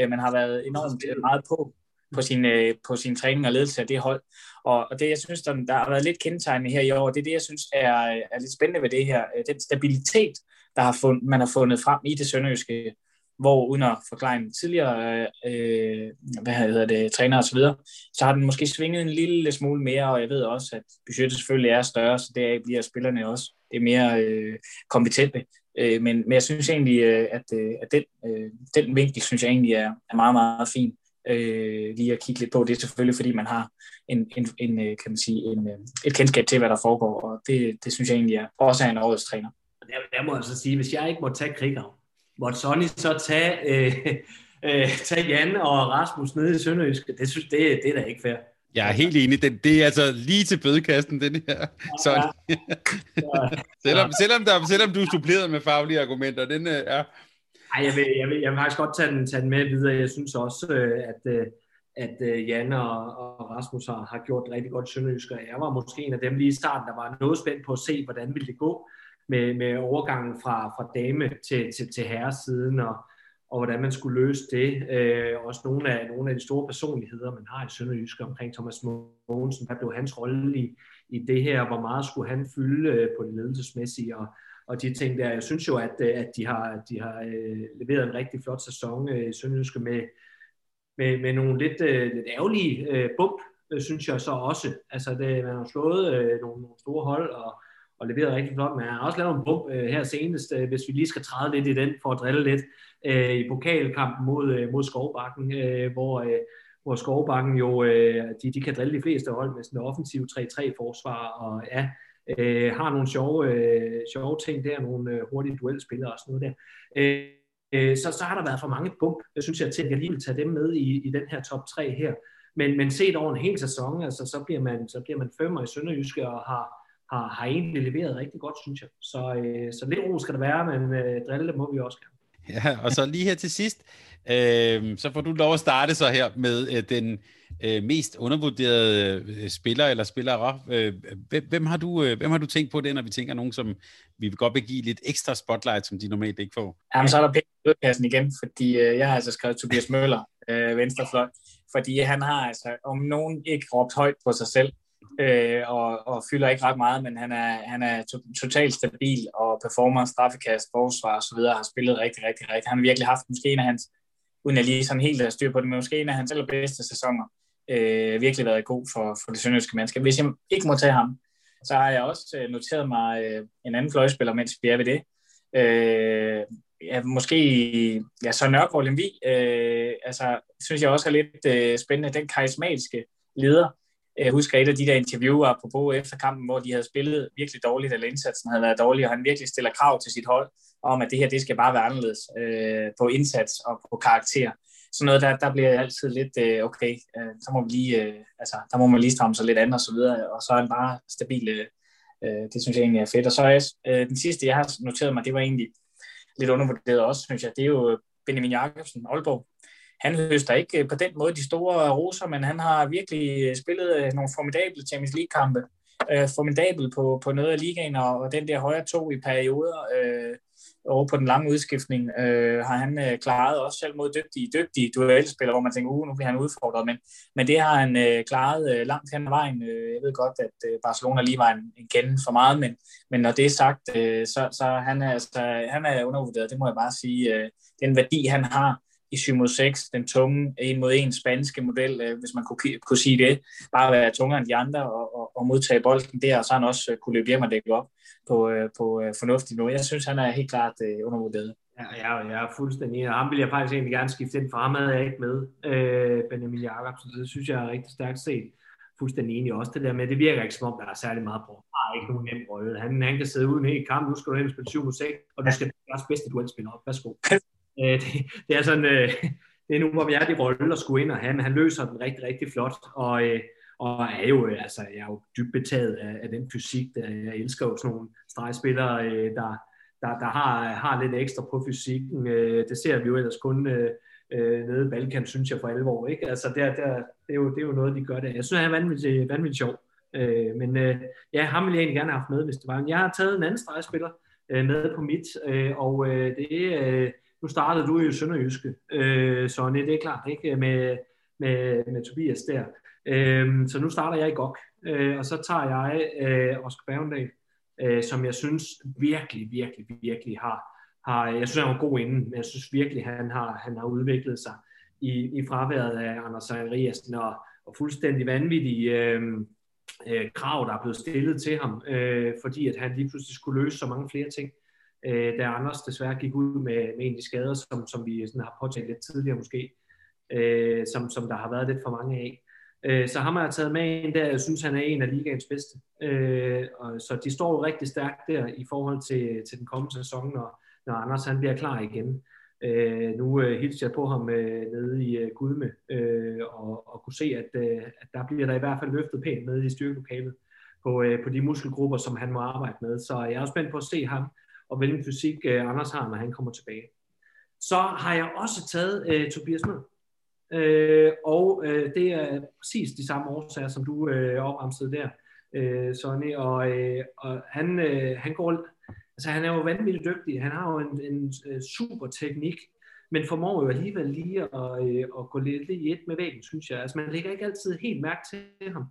Øh, men har været enormt meget på på sin, på sin træning og ledelse af det hold. Og, og det, jeg synes, der, der har været lidt kendetegnende her i år, det er det, jeg synes er, er lidt spændende ved det her. Den stabilitet, der har fund, man har fundet frem i det sønderjyske hvor uden at forklare en tidligere øh, hvad hedder det, træner og så videre, så har den måske svinget en lille smule mere, og jeg ved også, at budgettet selvfølgelig er større, så deraf bliver spillerne også det er mere øh, kompetente. Øh, men, men jeg synes egentlig, øh, at, øh, at den, øh, den vinkel, synes jeg egentlig er, er meget, meget fin øh, lige at kigge lidt på. Det er selvfølgelig, fordi man har en, en, en øh, kan man sige, en, et kendskab til, hvad der foregår, og det, det synes jeg egentlig er, også er en årets træner. Jeg, jeg må altså sige, hvis jeg ikke må tage Krighav, måtte Sonny så tage, øh, øh, tage Jan og Rasmus nede i Sønderjysk, det synes det, det er da ikke fair. Jeg er helt enig. Det, det er altså lige til bødekasten, den her. Så, ja. selvom, selvom, der, selvom du er suppleret med faglige argumenter, den er... Ja. Ej, jeg vil, jeg, vil, jeg vil faktisk godt tage den, tage den med videre. Jeg synes også, øh, at, øh, at øh, Jan og, og Rasmus har, har gjort det rigtig godt Sønderjysk, jeg var måske en af dem lige i starten, der var noget spændt på at se, hvordan ville det gå med, med overgangen fra, fra dame til, til, til herresiden, og, og hvordan man skulle løse det. Øh, også nogle af, nogle af de store personligheder, man har i Sønderjysk omkring Thomas Mogensen, hvad blev hans rolle i, i det her, hvor meget skulle han fylde øh, på det ledelsesmæssige, og, og de ting der. Jeg synes jo, at, øh, at de har, de har øh, leveret en rigtig flot sæson øh, i Sønderjysk med, med, med nogle lidt, øh, lidt ærgerlige øh, bump, øh, synes jeg så også. Altså, det, man har slået øh, nogle, nogle store hold, og, og leveret rigtig flot, men han har også lavet en bump øh, her senest, øh, hvis vi lige skal træde lidt i den, for at drille lidt, øh, i pokalkampen mod, øh, mod Skovbakken, øh, hvor, øh, hvor Skovbakken jo, øh, de, de kan drille de fleste hold med sådan en offensiv 3-3-forsvar, og ja, øh, har nogle sjove, øh, sjove ting der, nogle øh, hurtige duelspillere og sådan noget der. Øh, øh, så, så har der været for mange bump, jeg synes jeg til, at jeg lige vil tage dem med i, i den her top 3 her. Men, men set over en hel sæson, altså, så, bliver man, så bliver man femmer i Sønderjyske og har, har, har egentlig leveret rigtig godt, synes jeg. Så, øh, så lidt ro skal der være, men øh, drille må vi også gerne. Ja, og så lige her til sidst, øh, så får du lov at starte så her med øh, den øh, mest undervurderede øh, spiller eller spillere. Øh, hvem, hvem, har du, øh, hvem har du tænkt på det, når vi tænker nogen, som vi vil godt vil give lidt ekstra spotlight, som de normalt ikke får? Jamen, så er der penge igen, fordi øh, jeg har altså skrevet Tobias Møller, øh, venstrefløj, fordi han har altså om nogen ikke råbt højt på sig selv, øh, og, og fylder ikke ret meget, men han er, han er to, totalt stabil og performer, straffekast, forsvar og så videre, har spillet rigtig, rigtig, rigtig. Han har virkelig haft måske en af hans, uden at lige sådan helt at styr på det, men måske en af hans allerbedste sæsoner. Øh, virkelig været god for, for det sønderjyske mandskab. Hvis jeg ikke må tage ham, så har jeg også øh, noteret mig øh, en anden fløjspiller, mens vi er ved det. Øh, ja, måske ja, så Nørgaard Lemvi, øh, altså, synes jeg også er lidt øh, spændende, den karismatiske leder, jeg husker et af de der interviewer på Bo efter kampen, hvor de havde spillet virkelig dårligt, eller indsatsen havde været dårlig, og han virkelig stiller krav til sit hold om, at det her, det skal bare være anderledes øh, på indsats og på karakter. Så noget, der, der bliver altid lidt, øh, okay, øh, så må vi lige, øh, altså, der må man lige stramme sig lidt andet og så videre, og så er han bare stabil. Øh, øh det synes jeg egentlig er fedt. Og så er øh, den sidste, jeg har noteret mig, det var egentlig lidt undervurderet også, synes jeg, det er jo øh, Benjamin Jacobsen, Aalborg, han høster ikke øh, på den måde de store roser, men han har virkelig øh, spillet øh, nogle formidable Champions League-kampe. Øh, formidabel på, på noget af ligaen, og, og den der højre to i perioder øh, over på den lange udskiftning øh, har han øh, klaret også selv mod dygtige, dygtige duelspillere, hvor man tænker, uh, nu bliver han udfordret, men, men det har han øh, klaret øh, langt hen ad vejen. Øh, jeg ved godt, at øh, Barcelona lige var en, en kende for meget, men, men når det er sagt, øh, så, så han er, altså, han er undervurderet, det må jeg bare sige. Øh, den værdi, han har, i 7 mod 6, den tunge en mod en spanske model, øh, hvis man kunne, kunne sige det, bare være tungere end de andre og, og, og modtage bolden der, og så han også øh, kunne løbe hjem og dække op på, øh, på fornuftigt niveau. Jeg synes, han er helt klart undervurderet. Ja, jeg, jeg er fuldstændig og ham vil jeg faktisk egentlig gerne skifte ind, for ham havde jeg ikke med, øh, Benjamin Jacobsen, så det synes jeg er rigtig stærkt set fuldstændig enig også det der med, det virker ikke som om, der er særlig meget på. Han har ikke nogen nem rolle. Han, han kan sidde uden i kamp, nu skal du hen og spille 7 6, og du skal gøre bedste duelspiller op. Værsgo. Øh, det, det er sådan, øh, det er nu, hvor vi er i rolle at skulle ind og have, men han løser den rigtig, rigtig flot, og, øh, og er jo, øh, altså, jeg er jo dybt betaget af, af den fysik, der, jeg elsker jo sådan nogle stregspillere, øh, der, der, der har, har lidt ekstra på fysikken, øh, det ser vi jo ellers kun øh, øh, nede i Balkan, synes jeg for alvor, ikke? Altså, der, der, det, er jo, det er jo noget, de gør der. Jeg synes, han er vanvittigt, vanvittigt sjov. Øh, men øh, ja, ham ville jeg egentlig gerne have haft med, hvis det var. Men jeg har taget en anden stregspiller øh, med på mit, øh, og øh, det er øh, nu startede du i Sønderjyske, øh, så det er klart, ikke? Med, med, med Tobias der. Øh, så nu starter jeg i GOG, øh, og så tager jeg øh, Oscar Bergendal, øh, som jeg synes virkelig, virkelig, virkelig har, har, jeg synes, han var god inden, men jeg synes virkelig, han har, han har udviklet sig i, i fraværet af Anders Zachariasen, og, og fuldstændig vanvittige øh, øh, krav, der er blevet stillet til ham, øh, fordi at han lige pludselig skulle løse så mange flere ting. Øh, da Anders desværre gik ud med, med en af de skader, som, som vi sådan har påtalt lidt tidligere måske, øh, som, som der har været lidt for mange af. Øh, så ham har jeg taget med ind der, jeg synes, han er en af ligaens bedste. Øh, og, så de står jo rigtig stærkt der i forhold til, til den kommende sæson, når, når Anders han bliver klar igen. Øh, nu øh, hilser jeg på ham øh, nede i øh, Gudme, øh, og, og kunne se, at, øh, at der bliver der i hvert fald løftet pænt nede i styrkelokalet på, øh, på de muskelgrupper, som han må arbejde med. Så jeg er også spændt på at se ham, og hvilken fysik øh, Anders har, når han kommer tilbage. Så har jeg også taget øh, Tobias med. Øh, og øh, det er præcis de samme årsager, som du øh, opremsede der, øh, Sonny. Og, øh, og han, øh, han går Altså han er jo vanvittigt dygtig. Han har jo en, en, en super teknik, men formår jo alligevel lige at, øh, at gå lidt, lidt i et med væggen, synes jeg. Altså man lægger ikke altid helt mærke til ham.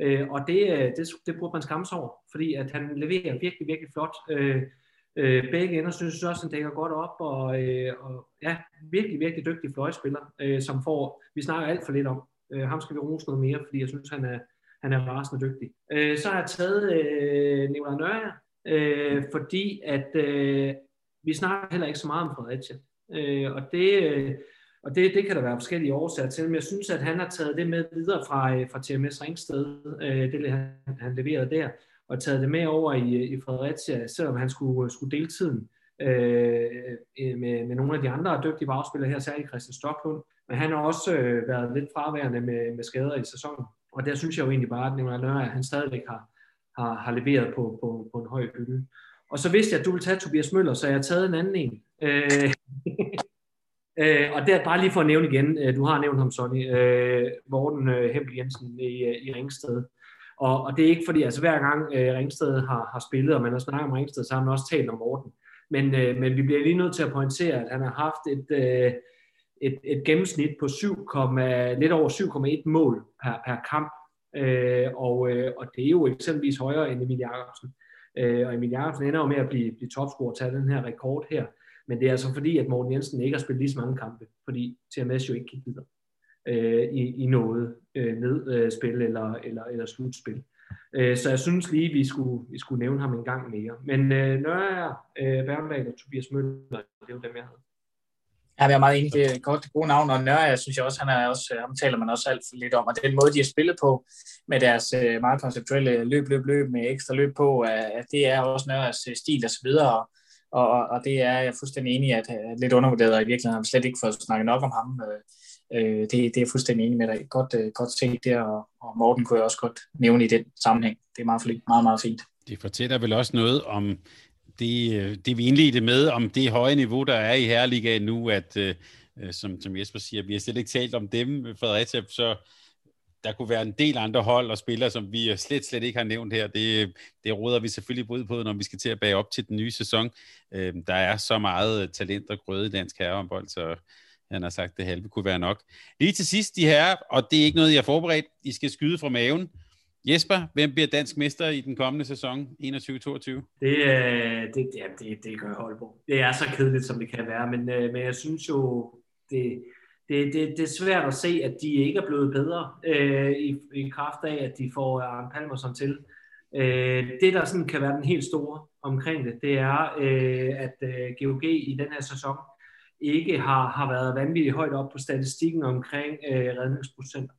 Øh, og det, øh, det, det burde man skamme sig over, fordi at han leverer virkelig, virkelig flot. Øh, øh, begge ender synes jeg også, han dækker godt op, og, øh, og ja, virkelig, virkelig dygtig fløjspiller, øh, som får, vi snakker alt for lidt om. Øh, ham skal vi rose noget mere, fordi jeg synes, han er, han er rasende dygtig. Øh, så har jeg taget øh, Nicolai Nørre, øh, fordi at øh, vi snakker heller ikke så meget om Fredericia. Øh, og det, øh, og det, det kan der være forskellige årsager til, men jeg synes, at han har taget det med videre fra, øh, fra TMS Ringsted, øh, det han, han leverede der, og taget det med over i, i Fredericia, selvom han skulle, skulle dele tiden øh, øh med, med nogle af de andre dygtige bagspillere her, særligt Christian Stocklund. Men han har også øh, været lidt fraværende med, med skader i sæsonen. Og der synes jeg jo egentlig bare, at Nicolai Nørre, at han stadigvæk har, har, har leveret på, på, på en høj hylde. Og så vidste jeg, at du ville tage Tobias Møller, så jeg har taget en anden en. Øh, øh, og der bare lige for at nævne igen, øh, du har nævnt ham, Sonny, øh, Morten øh, Hempel Jensen i, øh, i Ringsted. Og, og det er ikke fordi, altså hver gang øh, Ringsted har, har spillet, og man har snakket om Ringsted, så har man også talt om Morten. Men, øh, men vi bliver lige nødt til at pointere, at han har haft et, øh, et, et gennemsnit på 7, lidt over 7,1 mål per, per kamp Øh, og, øh, og det er jo eksempelvis højere end Emil Jacobsen. Øh, og Emil Jacobsen ender jo med at blive, blive topscorer og tage den her rekord her. Men det er altså fordi, at Morten Jensen ikke har spillet lige så mange kampe, fordi TMS jo ikke gik videre øh, i, i noget øh, nedspil øh, eller, eller, eller slutspil. Øh, så jeg synes lige, vi skulle, vi skulle nævne ham en gang mere. Men øh, Nørre, øh, Berndal og Tobias Møller, det er jo dem, jeg havde. Ja, jeg er meget enig. Det er godt, gode navn, og Nørre, jeg synes jeg også, han er også, øh, ham taler man også alt for lidt om, og den måde, de har spillet på, med deres øh, meget konceptuelle løb, løb, løb, med ekstra løb på, at det er også Nørres stil og så videre, og, og, og det er jeg fuldstændig enig i, at lidt undervurderet, og i virkeligheden har vi slet ikke fået snakket nok om ham. Øh, det, det er jeg fuldstændig enig med dig. Godt, øh, godt set der, og, og Morten kunne jeg også godt nævne i den sammenhæng. Det er meget, meget, meget fint. Det fortæller vel også noget om det, øh, det vi indledte med, om det høje niveau, der er i Herreligaen nu, at øh, øh, som, som Jesper siger, vi har slet ikke talt om dem, Fredericia, så der kunne være en del andre hold og spillere, som vi slet, slet ikke har nævnt her. Det, det råder vi selvfølgelig ud på, når vi skal til at bage op til den nye sæson. der er så meget talent og grøde i dansk herrehåndbold, så han har sagt, det halve kunne være nok. Lige til sidst, de her, og det er ikke noget, jeg har forberedt, I skal skyde fra maven. Jesper, hvem bliver dansk mester i den kommende sæson 21-22? Øh, det, det, ja, det, det gør Holborg. Det er så kedeligt, som det kan være, men, øh, men jeg synes jo, det, det, det, det er svært at se, at de ikke er blevet bedre øh, i, i kraft af, at de får Arne Palmerson til. Øh, det, der sådan kan være den helt store omkring det, det er, øh, at øh, GOG i den her sæson ikke har, har været vanvittigt højt op på statistikken omkring øh, redningsprocenter.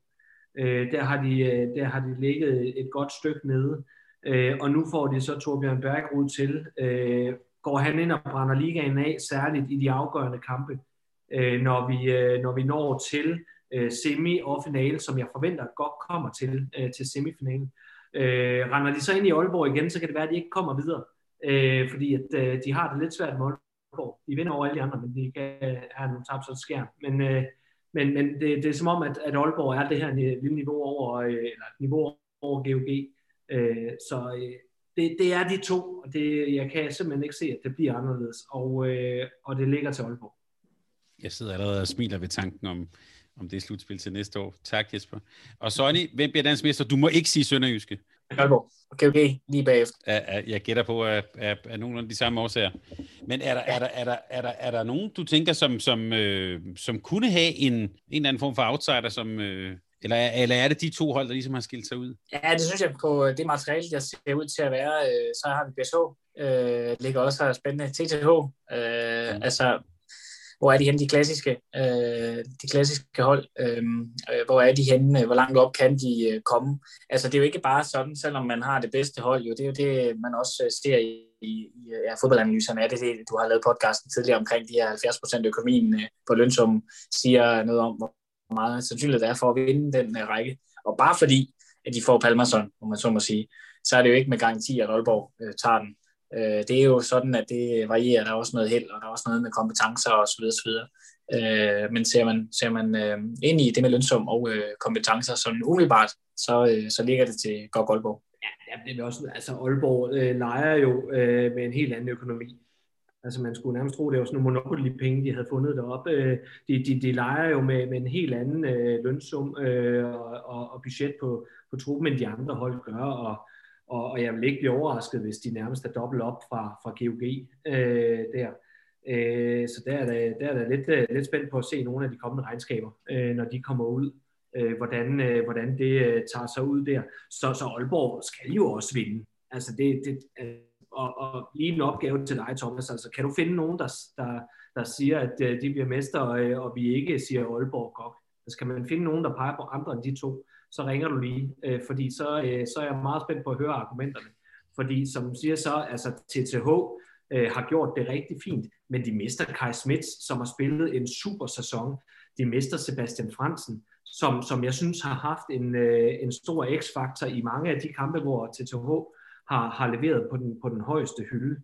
Øh, der, har de, øh, der har de ligget et godt stykke nede, øh, og nu får de så Torbjørn Bergrud til. Øh, går han ind og brænder ligaen af, særligt i de afgørende kampe, øh, når, vi, øh, når vi når til øh, semi og finale, som jeg forventer godt kommer til, øh, til semifinalen. Øh, render de så ind i Aalborg igen, så kan det være, at de ikke kommer videre, øh, fordi at, øh, de har det lidt svært med Aalborg. De vinder over alle de andre, men de kan øh, have nogle tab, så det skærm. Men øh, men, men det, det er som om, at, at Aalborg er det her lille niveau over, øh, eller niveau over GOG. Øh, så øh, det, det er de to, og det, jeg kan simpelthen ikke se, at det bliver anderledes, og, øh, og det ligger til Aalborg. Jeg sidder allerede og smiler ved tanken om, om det slutspil til næste år. Tak, Jesper. Og Sonny, hvem bliver dansk mester? Du må ikke sige Sønderjyske. Aalborg og GOG lige bagefter. Jeg gætter på, at er, er nogenlunde de samme årsager. Men er der, er der, er der, er der, er der nogen, du tænker, som, som, øh, som kunne have en, en eller anden form for outsider, som, øh, eller, eller er det de to hold, der ligesom har skilt sig ud? Ja, det synes jeg på det materiale, der ser ud til at være. Øh, så har vi BSH, øh, ligger også spændende. TTH, øh, mm. altså hvor er de henne, de klassiske, øh, de klassiske hold, øhm, øh, hvor er de henne, hvor langt op kan de øh, komme. Altså det er jo ikke bare sådan, selvom man har det bedste hold, jo, det er jo det, man også øh, ser i, i ja, fodboldanalyserne, er det det, du har lavet podcasten tidligere omkring de her 70% økonomien, øh, på lønsum siger noget om, hvor meget sandsynligt det er for at vinde den øh, række. Og bare fordi, at de får Palmerson, om man så må sige, så er det jo ikke med garanti, at Aalborg øh, tager den. Øh, det er jo sådan, at det varierer. Der er også noget held, og der er også noget med kompetencer osv. osv. Øh, men ser man, ser man øh, ind i det med lønsum og øh, kompetencer sådan umiddelbart, så, øh, så ligger det til godt Aalborg. Ja, det er også, altså Aalborg øh, leger jo øh, med en helt anden økonomi. Altså man skulle nærmest tro, det var sådan nogle monopoly-penge, de havde fundet deroppe. Øh, de, de, de leger jo med, med en helt anden øh, lønsum øh, og, og, og budget på, på truppen, end de andre hold gør, og og, og jeg vil ikke blive overrasket, hvis de nærmest er dobbelt op fra, fra GOG øh, der. Øh, så der er der, der er der lidt, øh, lidt spændt på at se nogle af de kommende regnskaber, øh, når de kommer ud, øh, hvordan, øh, hvordan det øh, tager sig ud der. Så, så Aalborg skal jo også vinde. Altså det, det, øh, og, og lige en opgave til dig, Thomas. Altså, kan du finde nogen, der, der, der siger, at øh, de bliver mester, øh, og vi ikke siger Aalborg godt? Altså, kan man finde nogen, der peger på andre end de to? Så ringer du lige, øh, fordi så, øh, så er jeg meget spændt på at høre argumenterne. Fordi som siger så, altså TTH øh, har gjort det rigtig fint, men de mister Kai Smits, som har spillet en super sæson. De mister Sebastian Fransen, som, som jeg synes har haft en, øh, en stor x-faktor i mange af de kampe, hvor TTH har, har leveret på den, på den højeste hylde.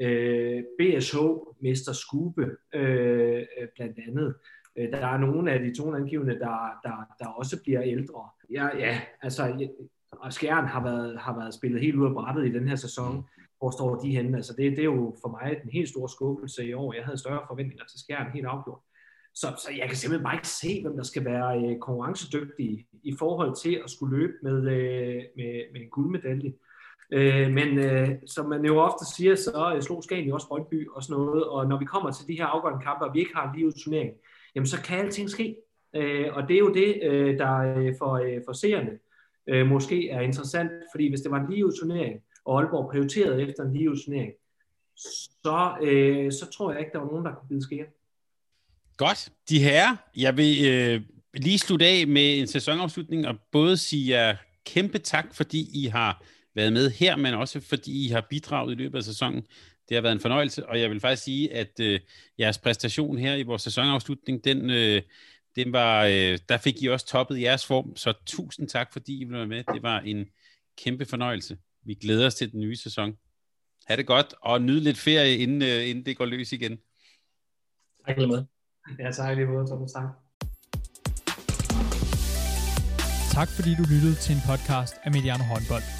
Øh, BSH mister Skube øh, øh blandt andet. Øh, der er nogle af de tonangivende, der, der, der også bliver ældre. Ja, ja altså, og Skjern har været, har været spillet helt ud af brættet i den her sæson. Hvor står de henne? Altså, det, det er jo for mig en helt stor skuffelse i år. Jeg havde større forventninger til Skjern, helt afgjort. Så, så jeg kan simpelthen bare ikke se, hvem der skal være øh, konkurrencedygtig i forhold til at skulle løbe med, øh, med, med en guldmedalje. Øh, men øh, som man jo ofte siger, så øh, slog Skagen jo også Brøndby og sådan noget, og når vi kommer til de her afgørende kampe, og vi ikke har en livet turnering, jamen så kan alting ske. Øh, og det er jo det, øh, der øh, for, øh, for seerne øh, måske er interessant, fordi hvis det var en livet turnering, og Aalborg prioriterede efter en livet turnering, så, øh, så tror jeg ikke, der var nogen, der kunne bide skære. Godt. De her, jeg vil øh, lige slutte af med en sæsonafslutning, og både sige jer kæmpe tak, fordi I har været med her, men også fordi I har bidraget i løbet af sæsonen. Det har været en fornøjelse, og jeg vil faktisk sige, at øh, jeres præstation her i vores sæsonafslutning, den, øh, den var, øh, der fik I også toppet jeres form, så tusind tak, fordi I ville være med. Det var en kæmpe fornøjelse. Vi glæder os til den nye sæson. Ha' det godt, og nyd lidt ferie, inden, øh, inden det går løs igen. Tak lige måde. Ja, tak lige måde, Thomas. Tak. Tak fordi du lyttede til en podcast af Mediano Håndbold.